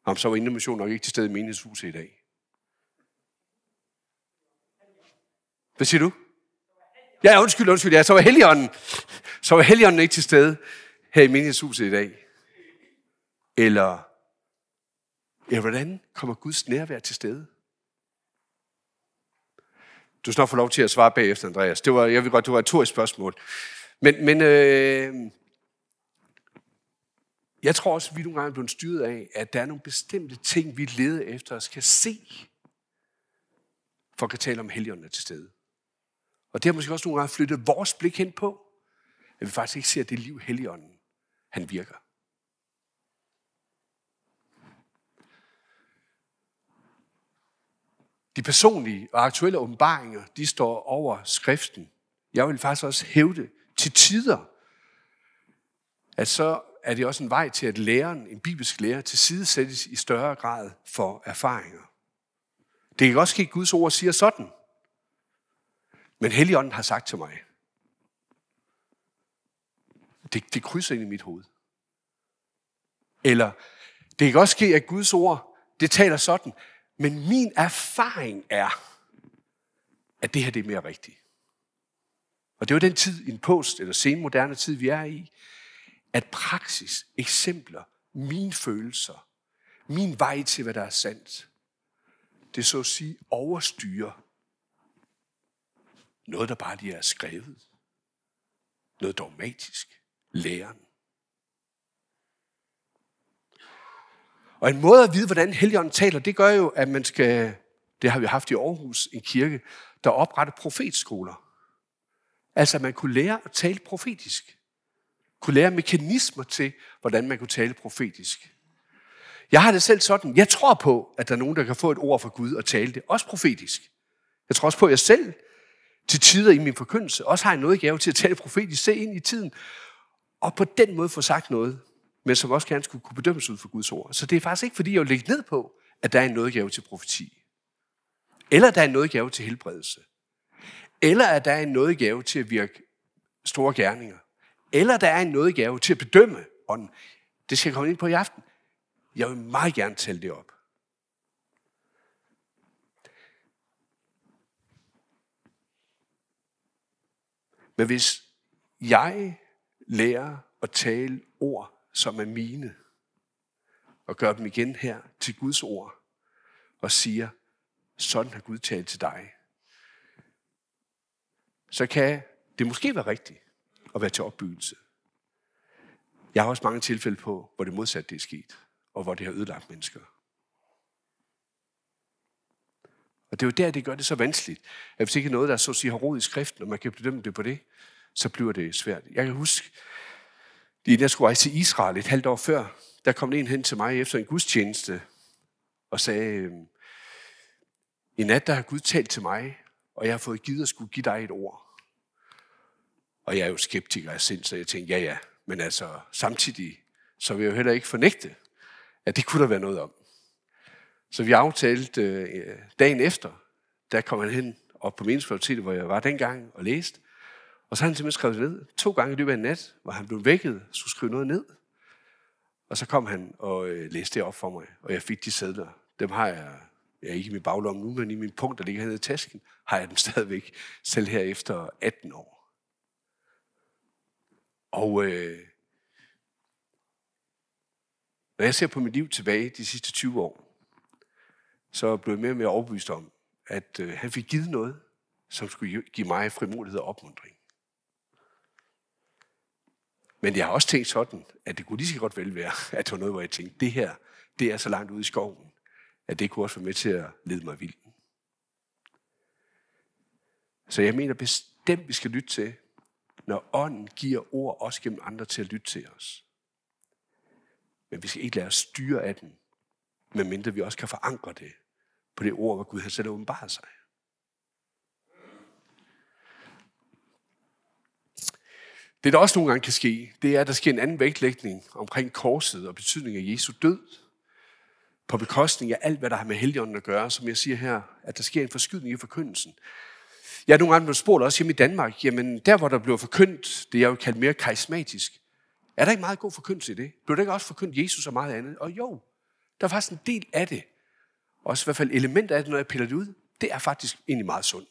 Jamen, så var Indomission nok ikke til stede i menighedshuset i dag. Hvad siger du? Ja, undskyld, undskyld. Ja, så var Helligånden, så var Helligånden ikke til stede her i menighedshuset i dag. Eller, ja, hvordan kommer Guds nærvær til stede? Du skal nok få lov til at svare bagefter, Andreas. Det var, jeg vil godt, det var et retorisk spørgsmål. Men, men øh, jeg tror også, at vi nogle gange er blevet styret af, at der er nogle bestemte ting, vi leder efter og skal se, for at kan tale om helgerne til stede. Og det har måske også nogle gange flyttet vores blik hen på, at vi faktisk ikke ser det liv, Helligånden, han virker. De personlige og aktuelle åbenbaringer, de står over skriften. Jeg vil faktisk også hævde til tider, at så er det også en vej til, at læreren, en bibelsk lærer, til side sættes i større grad for erfaringer. Det kan også ske, at Guds ord siger sådan. Men Helligånden har sagt til mig, det, det krydser ind i mit hoved. Eller det kan også ske, at Guds ord, det taler sådan, men min erfaring er, at det her det er mere rigtigt. Og det var den tid, en post- eller senmoderne tid, vi er i, at praksis, eksempler, mine følelser, min vej til, hvad der er sandt, det så at sige overstyrer noget, der bare lige er skrevet. Noget dogmatisk. Læren. Og en måde at vide, hvordan Helligånden taler, det gør jo, at man skal, det har vi haft i Aarhus, en kirke, der opretter profetskoler. Altså, at man kunne lære at tale profetisk. Kunne lære mekanismer til, hvordan man kunne tale profetisk. Jeg har det selv sådan, jeg tror på, at der er nogen, der kan få et ord fra Gud og tale det, også profetisk. Jeg tror også på, at jeg selv til tider i min forkyndelse også har jeg noget gave til at tale profetisk, se ind i tiden, og på den måde få sagt noget, men som også gerne skulle kunne bedømmes ud for Guds ord. Så det er faktisk ikke, fordi jeg vil lægge ned på, at der er en nådegave til profeti. Eller der er en nådegave til helbredelse. Eller at der er en nådegave til at virke store gerninger, eller der er en nådegave til at bedømme ånden, det skal jeg komme ind på i aften. Jeg vil meget gerne tælle det op. Men hvis jeg lærer at tale ord, som er mine, og gør dem igen her til Guds ord, og siger, sådan har Gud talt til dig, så kan det måske være rigtigt at være til opbyggelse. Jeg har også mange tilfælde på, hvor det modsatte det er sket, og hvor det har ødelagt mennesker. Og det er jo der, det gør det så vanskeligt, at hvis ikke er noget, der er så at sige har rod i skriften, og man kan bedømme det på det, så bliver det svært. Jeg kan huske, inden jeg skulle rejse til Israel et halvt år før, der kom en hen til mig efter en gudstjeneste og sagde, øhm, i nat der har Gud talt til mig, og jeg har fået givet at skulle give dig et ord. Og jeg er jo skeptiker af sind, så jeg tænkte, ja ja, men altså samtidig, så vil jeg jo heller ikke fornægte, at det kunne der være noget om. Så vi aftalte øh, dagen efter, der kom han hen op på meningsfakultetet, hvor jeg var dengang og læste. Og så har han simpelthen skrevet det ned. To gange i løbet af en nat, hvor han blev vækket, skulle skrive noget ned. Og så kom han og øh, læste det op for mig, og jeg fik de sædler. Dem har jeg, jeg ikke i min baglomme nu, men i min punkt, der ligger hernede i tasken, har jeg dem [laughs] stadigvæk, selv her efter 18 år. Og øh, når jeg ser på mit liv tilbage de sidste 20 år, så blev jeg mere og mere overbevist om, at øh, han fik givet noget, som skulle give mig frimodighed og opmundring. Men jeg har også tænkt sådan, at det kunne lige så godt vel være, [laughs] at det var noget, hvor jeg tænkte, det her, det er så langt ude i skoven, at det kunne også være med til at lede mig vild. Så jeg mener bestemt, vi skal lytte til, når ånden giver ord også gennem andre til at lytte til os. Men vi skal ikke lade os styre af den, medmindre vi også kan forankre det på det ord, hvor Gud har selv åbenbaret sig. Det, der også nogle gange kan ske, det er, at der sker en anden vægtlægning omkring korset og betydningen af Jesu død, på bekostning af alt, hvad der har med heligånden at gøre, som jeg siger her, at der sker en forskydning i forkyndelsen. Jeg er nogle gange blevet spurgt også hjemme i Danmark, jamen der, hvor der bliver forkyndt, det jeg vil kalde mere karismatisk, er der ikke meget god forkyndelse i det? Blev der ikke også forkyndt Jesus og meget andet? Og jo, der er faktisk en del af det. Også i hvert fald element af det, når jeg piller det ud. Det er faktisk egentlig meget sundt.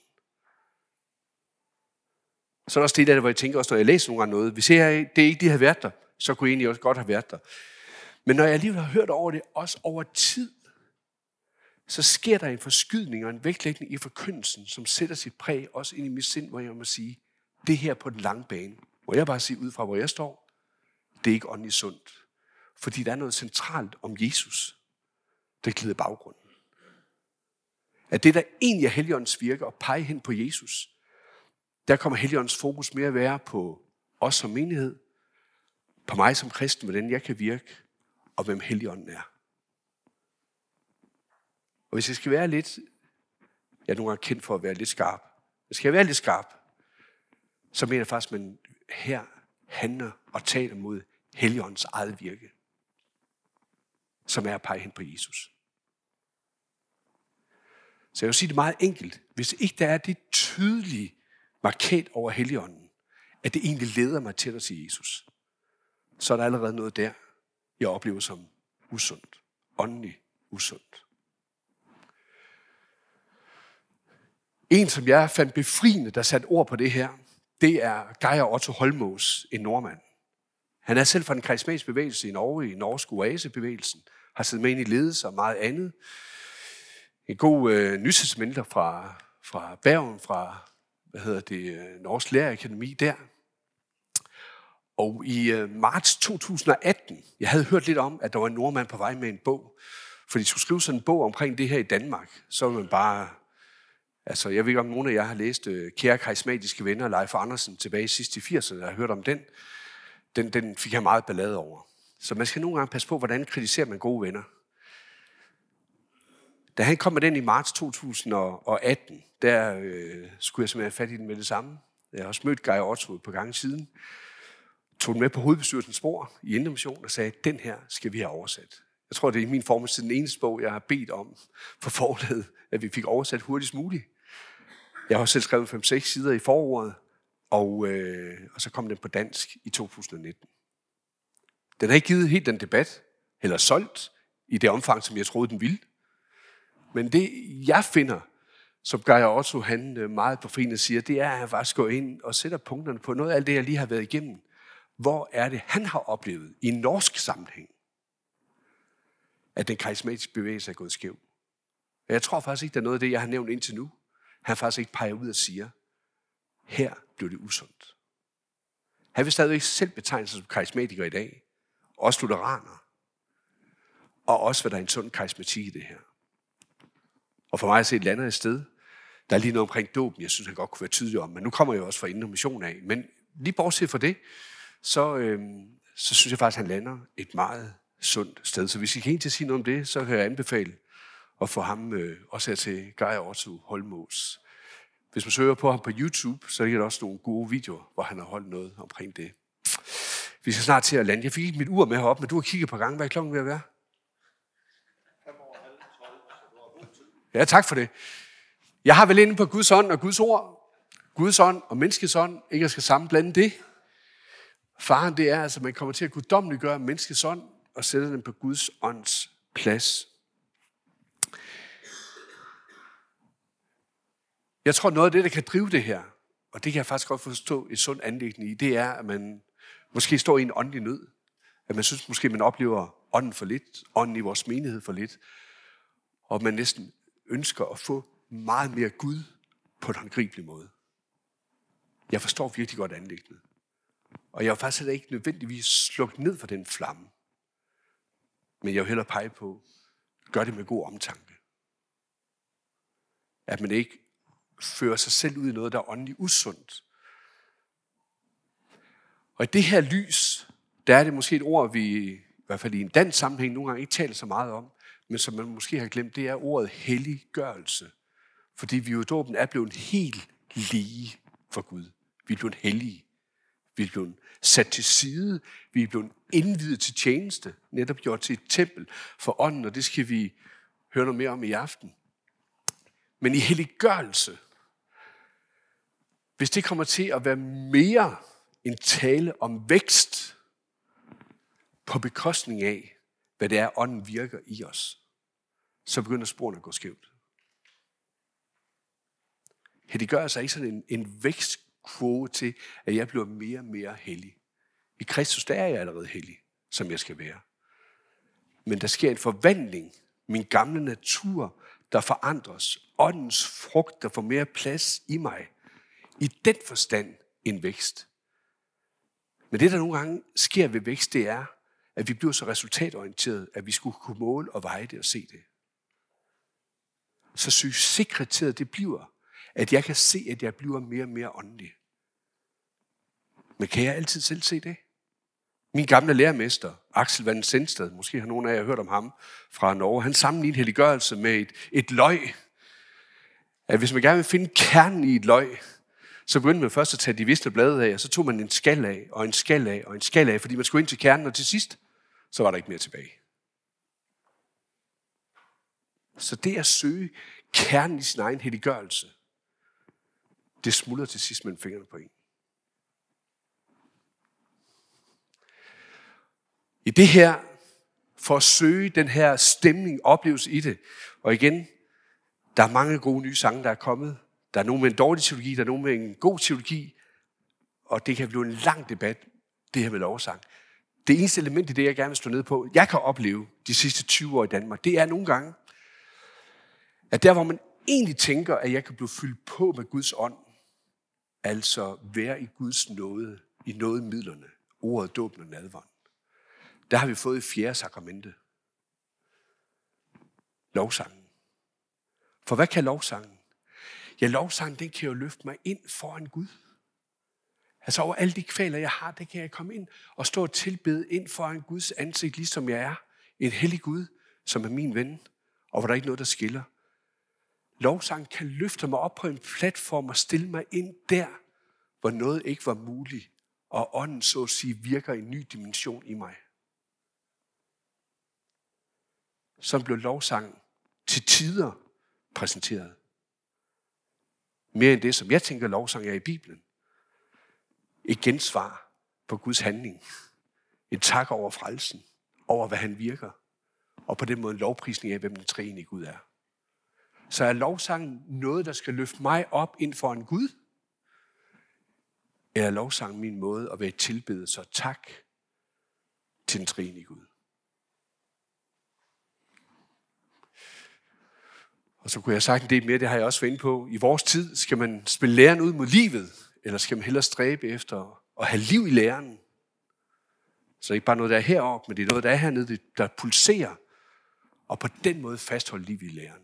Så er der også det der, hvor jeg tænker også, når jeg læser nogle gange noget, hvis jeg, det er ikke de har været der, så kunne jeg egentlig også godt have været der. Men når jeg alligevel har hørt over det, også over tid, så sker der en forskydning og en vægtlægning i forkyndelsen, som sætter sit præg også ind i mit sind, hvor jeg må sige, det her på den lange bane, hvor jeg bare siger ud fra, hvor jeg står, det er ikke åndeligt sundt. Fordi der er noget centralt om Jesus, der glider baggrunden. At det, der egentlig er Helligåndens virke, og pege hen på Jesus, der kommer Helligåndens fokus mere at være på os som menighed, på mig som kristen, hvordan jeg kan virke, og hvem Helligånden er. Og hvis jeg skal være lidt, jeg er nogle gange kendt for at være lidt skarp, hvis jeg skal være lidt skarp, så mener jeg faktisk, at man her handler og taler mod Helligåndens eget virke, som er at pege hen på Jesus. Så jeg vil sige det meget enkelt. Hvis ikke der er det tydelige markat over Helligånden, at det egentlig leder mig til at sige Jesus, så er der allerede noget der, jeg oplever som usundt. Åndelig usundt. En, som jeg fandt befriende, der satte ord på det her, det er Geir Otto Holmås, en nordmand. Han er selv fra den karismatiske bevægelse i Norge, i Norsk Oase-bevægelsen, har siddet med ind i ledelse og meget andet. En god øh, fra, fra Bergen, fra hvad hedder det, øh, Norsk Lærerakademi der. Og i øh, marts 2018, jeg havde hørt lidt om, at der var en nordmand på vej med en bog, for de skulle skrive sådan en bog omkring det her i Danmark. Så var man bare Altså, jeg ved ikke, om nogen af jer har læst øh, Kære karismatiske venner, Leif Andersen, tilbage sidst i 80'erne, jeg har hørt om den. den. Den fik jeg meget ballade over. Så man skal nogle gange passe på, hvordan kritiserer man gode venner. Da han kom med den i marts 2018, der øh, skulle jeg simpelthen have fat i den med det samme. Jeg har også mødt Guy Otto på gang siden. Tog den med på hovedbestyrelsens spor i Indomission og sagde, den her skal vi have oversat. Jeg tror, det er i min formiddag den eneste bog, jeg har bedt om for forlaget, at vi fik oversat hurtigst muligt. Jeg har selv skrevet 5-6 sider i forordet, Og, øh, og så kom den på dansk i 2019. Den har ikke givet helt den debat, eller solgt i det omfang, som jeg troede, den ville. Men det, jeg finder, som Geir Otto han øh, meget på fine siger, det er, at jeg faktisk går ind og sætter punkterne på noget af det, jeg lige har været igennem. Hvor er det, han har oplevet i en norsk sammenhæng, at den karismatiske bevægelse er gået skæv. Jeg tror faktisk ikke, der er noget af det, jeg har nævnt indtil nu, han faktisk ikke peger ud og siger, her blev det usundt. Han vil stadigvæk selv betegne sig som karismatiker i dag. Også lutheraner. Og også, hvad der er en sund karismatik i det her. Og for mig at se et landet sted, der er lige noget omkring dåben, jeg synes, han godt kunne være tydelig om. Men nu kommer jeg også fra inden Mission af. Men lige bortset fra det, så, øh, så synes jeg faktisk, at han lander et meget sundt sted. Så hvis I kan ind til at sige noget om det, så kan jeg anbefale at få ham øh, også her til Geir Otto Holmås. Hvis man søger på ham på YouTube, så er der også nogle gode videoer, hvor han har holdt noget omkring det. Vi skal snart til at lande. Jeg fik ikke mit ur med heroppe, men du har kigget på gang. Hvad er klokken ved at være? Ja, tak for det. Jeg har vel inde på Guds ånd og Guds ord. Guds ånd og menneskets ånd. Ikke at skal sammenblande det. Faren det er, altså, at man kommer til at guddommeliggøre menneskets ånd og sætte den på Guds ånds plads. Jeg tror, noget af det, der kan drive det her, og det kan jeg faktisk godt forstå et sundt anlæggende i, det er, at man måske står i en åndelig nød. At man synes måske, man oplever ånden for lidt, ånden i vores menighed for lidt, og man næsten ønsker at få meget mere Gud på en håndgribelig måde. Jeg forstår virkelig godt anlæggende. Og jeg har faktisk heller ikke nødvendigvis slukket ned for den flamme. Men jeg vil hellere pege på, gør det med god omtanke. At man ikke fører sig selv ud i noget, der er åndeligt usundt. Og i det her lys, der er det måske et ord, vi i hvert fald i en dansk sammenhæng nogle gange ikke taler så meget om, men som man måske har glemt, det er ordet helliggørelse. Fordi vi jo i dåben er blevet helt lige for Gud. Vi er blevet hellige. Vi er blevet sat til side. Vi er blevet indvidet til tjeneste. Netop gjort til et tempel for ånden, og det skal vi høre noget mere om i aften. Men i helliggørelse, hvis det kommer til at være mere en tale om vækst på bekostning af, hvad det er, ånden virker i os, så begynder sporene at gå skævt. Helliggørelse er ikke sådan en, en vækstkvote til, at jeg bliver mere og mere hellig. I Kristus, der er jeg allerede hellig, som jeg skal være. Men der sker en forvandling. Min gamle natur, der forandres. Åndens frugt, der får mere plads i mig. I den forstand en vækst. Men det, der nogle gange sker ved vækst, det er, at vi bliver så resultatorienteret, at vi skulle kunne måle og veje det og se det. Så succeskriteriet det bliver, at jeg kan se, at jeg bliver mere og mere åndelig. Men kan jeg altid selv se det? Min gamle lærermester, Axel Van Sensted, måske har nogen af jer hørt om ham fra Norge, han sammenlignede helliggørelse med et, et løg. At hvis man gerne vil finde kernen i et løg, så begyndte man først at tage de visne blade af, og så tog man en skal af, og en skal af, og en skal af, fordi man skulle ind til kernen, og til sidst, så var der ikke mere tilbage. Så det at søge kernen i sin egen helliggørelse, det smuldrer til sidst mellem fingrene på en. I det her, for at søge den her stemning, oplevelse i det, og igen, der er mange gode nye sange, der er kommet. Der er nogen med en dårlig teologi, der er nogen med en god teologi, og det kan blive en lang debat, det her med lovsang. Det eneste element i det, jeg gerne vil stå ned på, jeg kan opleve de sidste 20 år i Danmark, det er nogle gange, at der hvor man egentlig tænker, at jeg kan blive fyldt på med Guds ånd, altså være i Guds nåde, i nådemidlerne, ordet, dåben og nadvånd, der har vi fået fjerde sakramente. Lovsangen. For hvad kan lovsangen? Ja, lovsangen, den kan jo løfte mig ind foran Gud. Altså over alle de kvaler, jeg har, det kan jeg komme ind og stå og tilbede ind foran Guds ansigt, ligesom jeg er. En hellig Gud, som er min ven, og hvor der er ikke noget, der skiller. Lovsang kan løfte mig op på en platform og stille mig ind der, hvor noget ikke var muligt, og ånden så at sige virker i en ny dimension i mig. Som blev lovsang til tider præsenteret. Mere end det, som jeg tænker lovsang er i Bibelen. et gensvar på Guds handling. En tak over frelsen, over hvad han virker, og på den måde en lovprisning af, hvem den treenige Gud er. Så er lovsangen noget, der skal løfte mig op ind for en Gud? Eller er lovsangen min måde at være tilbedet, så tak til den treenige Gud? Og så kunne jeg sagt en del mere, det har jeg også været inde på. I vores tid skal man spille læren ud mod livet, eller skal man hellere stræbe efter at have liv i læren? Så ikke bare noget, der er heroppe, men det er noget, der er hernede, der pulserer, og på den måde fastholde liv i læren.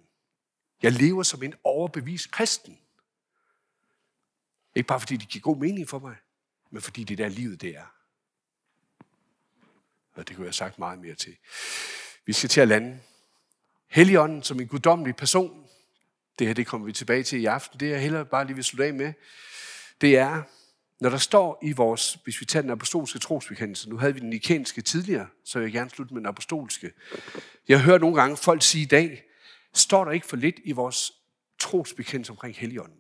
Jeg lever som en overbevist kristen. Ikke bare fordi det giver god mening for mig, men fordi det der livet det er. Og det kunne jeg have sagt meget mere til. Vi skal til at lande. Helligånden som en guddommelig person, det her det kommer vi tilbage til i aften, det er jeg hellere bare lige vil slutte af med, det er, når der står i vores, hvis vi tager den apostolske trosbekendelse, nu havde vi den nikenske tidligere, så jeg vil gerne slutte med den apostolske. Jeg hører nogle gange folk sige i dag, står der ikke for lidt i vores trosbekendelse omkring Helligånden?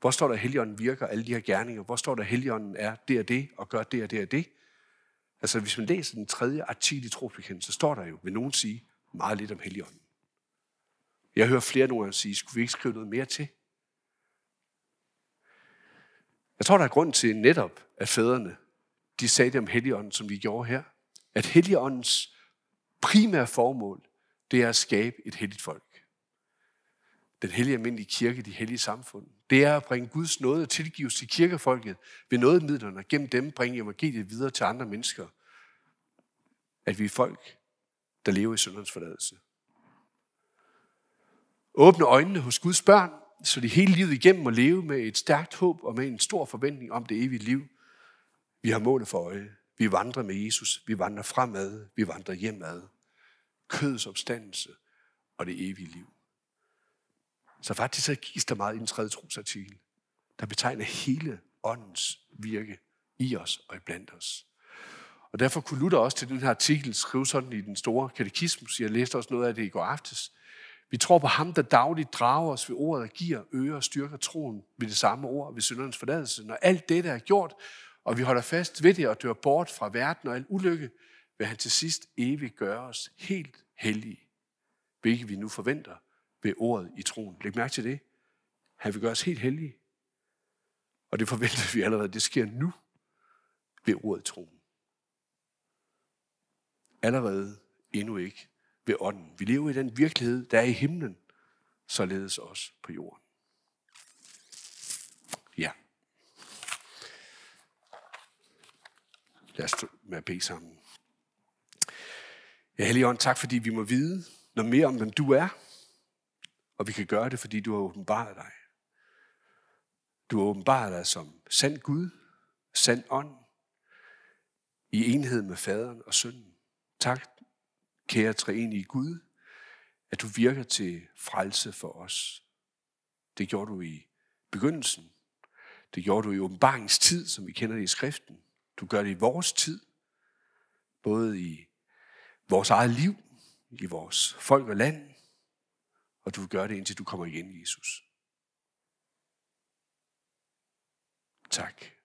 Hvor står der, at Helligånden virker alle de her gerninger? Hvor står der, at Helligånden er det og det, og gør det og det og det? Altså, hvis man læser den tredje artikel i trosbekendelsen, så står der jo, vil nogen sige, meget lidt om Helligånden. Jeg hører flere nogle gange sige, skulle vi ikke skrive noget mere til? Jeg tror, der er grund til netop, at fædrene, de sagde det om Helligånden, som vi gjorde her. At Helligåndens primære formål, det er at skabe et helligt folk. Den hellige almindelige kirke, de hellige samfund. Det er at bringe Guds nåde og tilgivelse til kirkefolket ved nådemidlerne, og gennem dem bringe evangeliet videre til andre mennesker. At vi er folk, der lever i syndernes forladelse. Åbne øjnene hos Guds børn, så de hele livet igennem må leve med et stærkt håb og med en stor forventning om det evige liv. Vi har målet for øje. Vi vandrer med Jesus. Vi vandrer fremad. Vi vandrer hjemad. Kødets opstandelse og det evige liv. Så faktisk så gives der meget i den tredje trosartikel, der betegner hele åndens virke i os og iblandt os. Og derfor kunne Luther også til den her artikel skrive sådan i den store katekismus. Jeg læste også noget af det i går aftes. Vi tror på ham, der dagligt drager os ved ordet og giver, øger og styrker troen ved det samme ord, ved syndernes forladelse. Når alt dette er gjort, og vi holder fast ved det og dør bort fra verden og al ulykke, vil han til sidst evigt gøre os helt hellige, hvilket vi nu forventer ved ordet i troen. Læg mærke til det. Han vil gøre os helt hellige. Og det forventer vi allerede, det sker nu ved ordet i troen. Allerede endnu ikke ved ånden. Vi lever i den virkelighed, der er i himlen, således også på jorden. Ja. Lad os med at bede sammen. Ja, Helligånd, tak fordi vi må vide noget mere om, hvem du er. Og vi kan gøre det, fordi du har åbenbaret dig. Du har åbenbaret dig som sand Gud, sand ånd, i enhed med faderen og sønnen. Tak, kære treenige Gud, at du virker til frelse for os. Det gjorde du i begyndelsen. Det gjorde du i åbenbaringstid, som vi kender det i skriften. Du gør det i vores tid, både i vores eget liv, i vores folk og land, og du gør det, indtil du kommer igen, Jesus. Tak.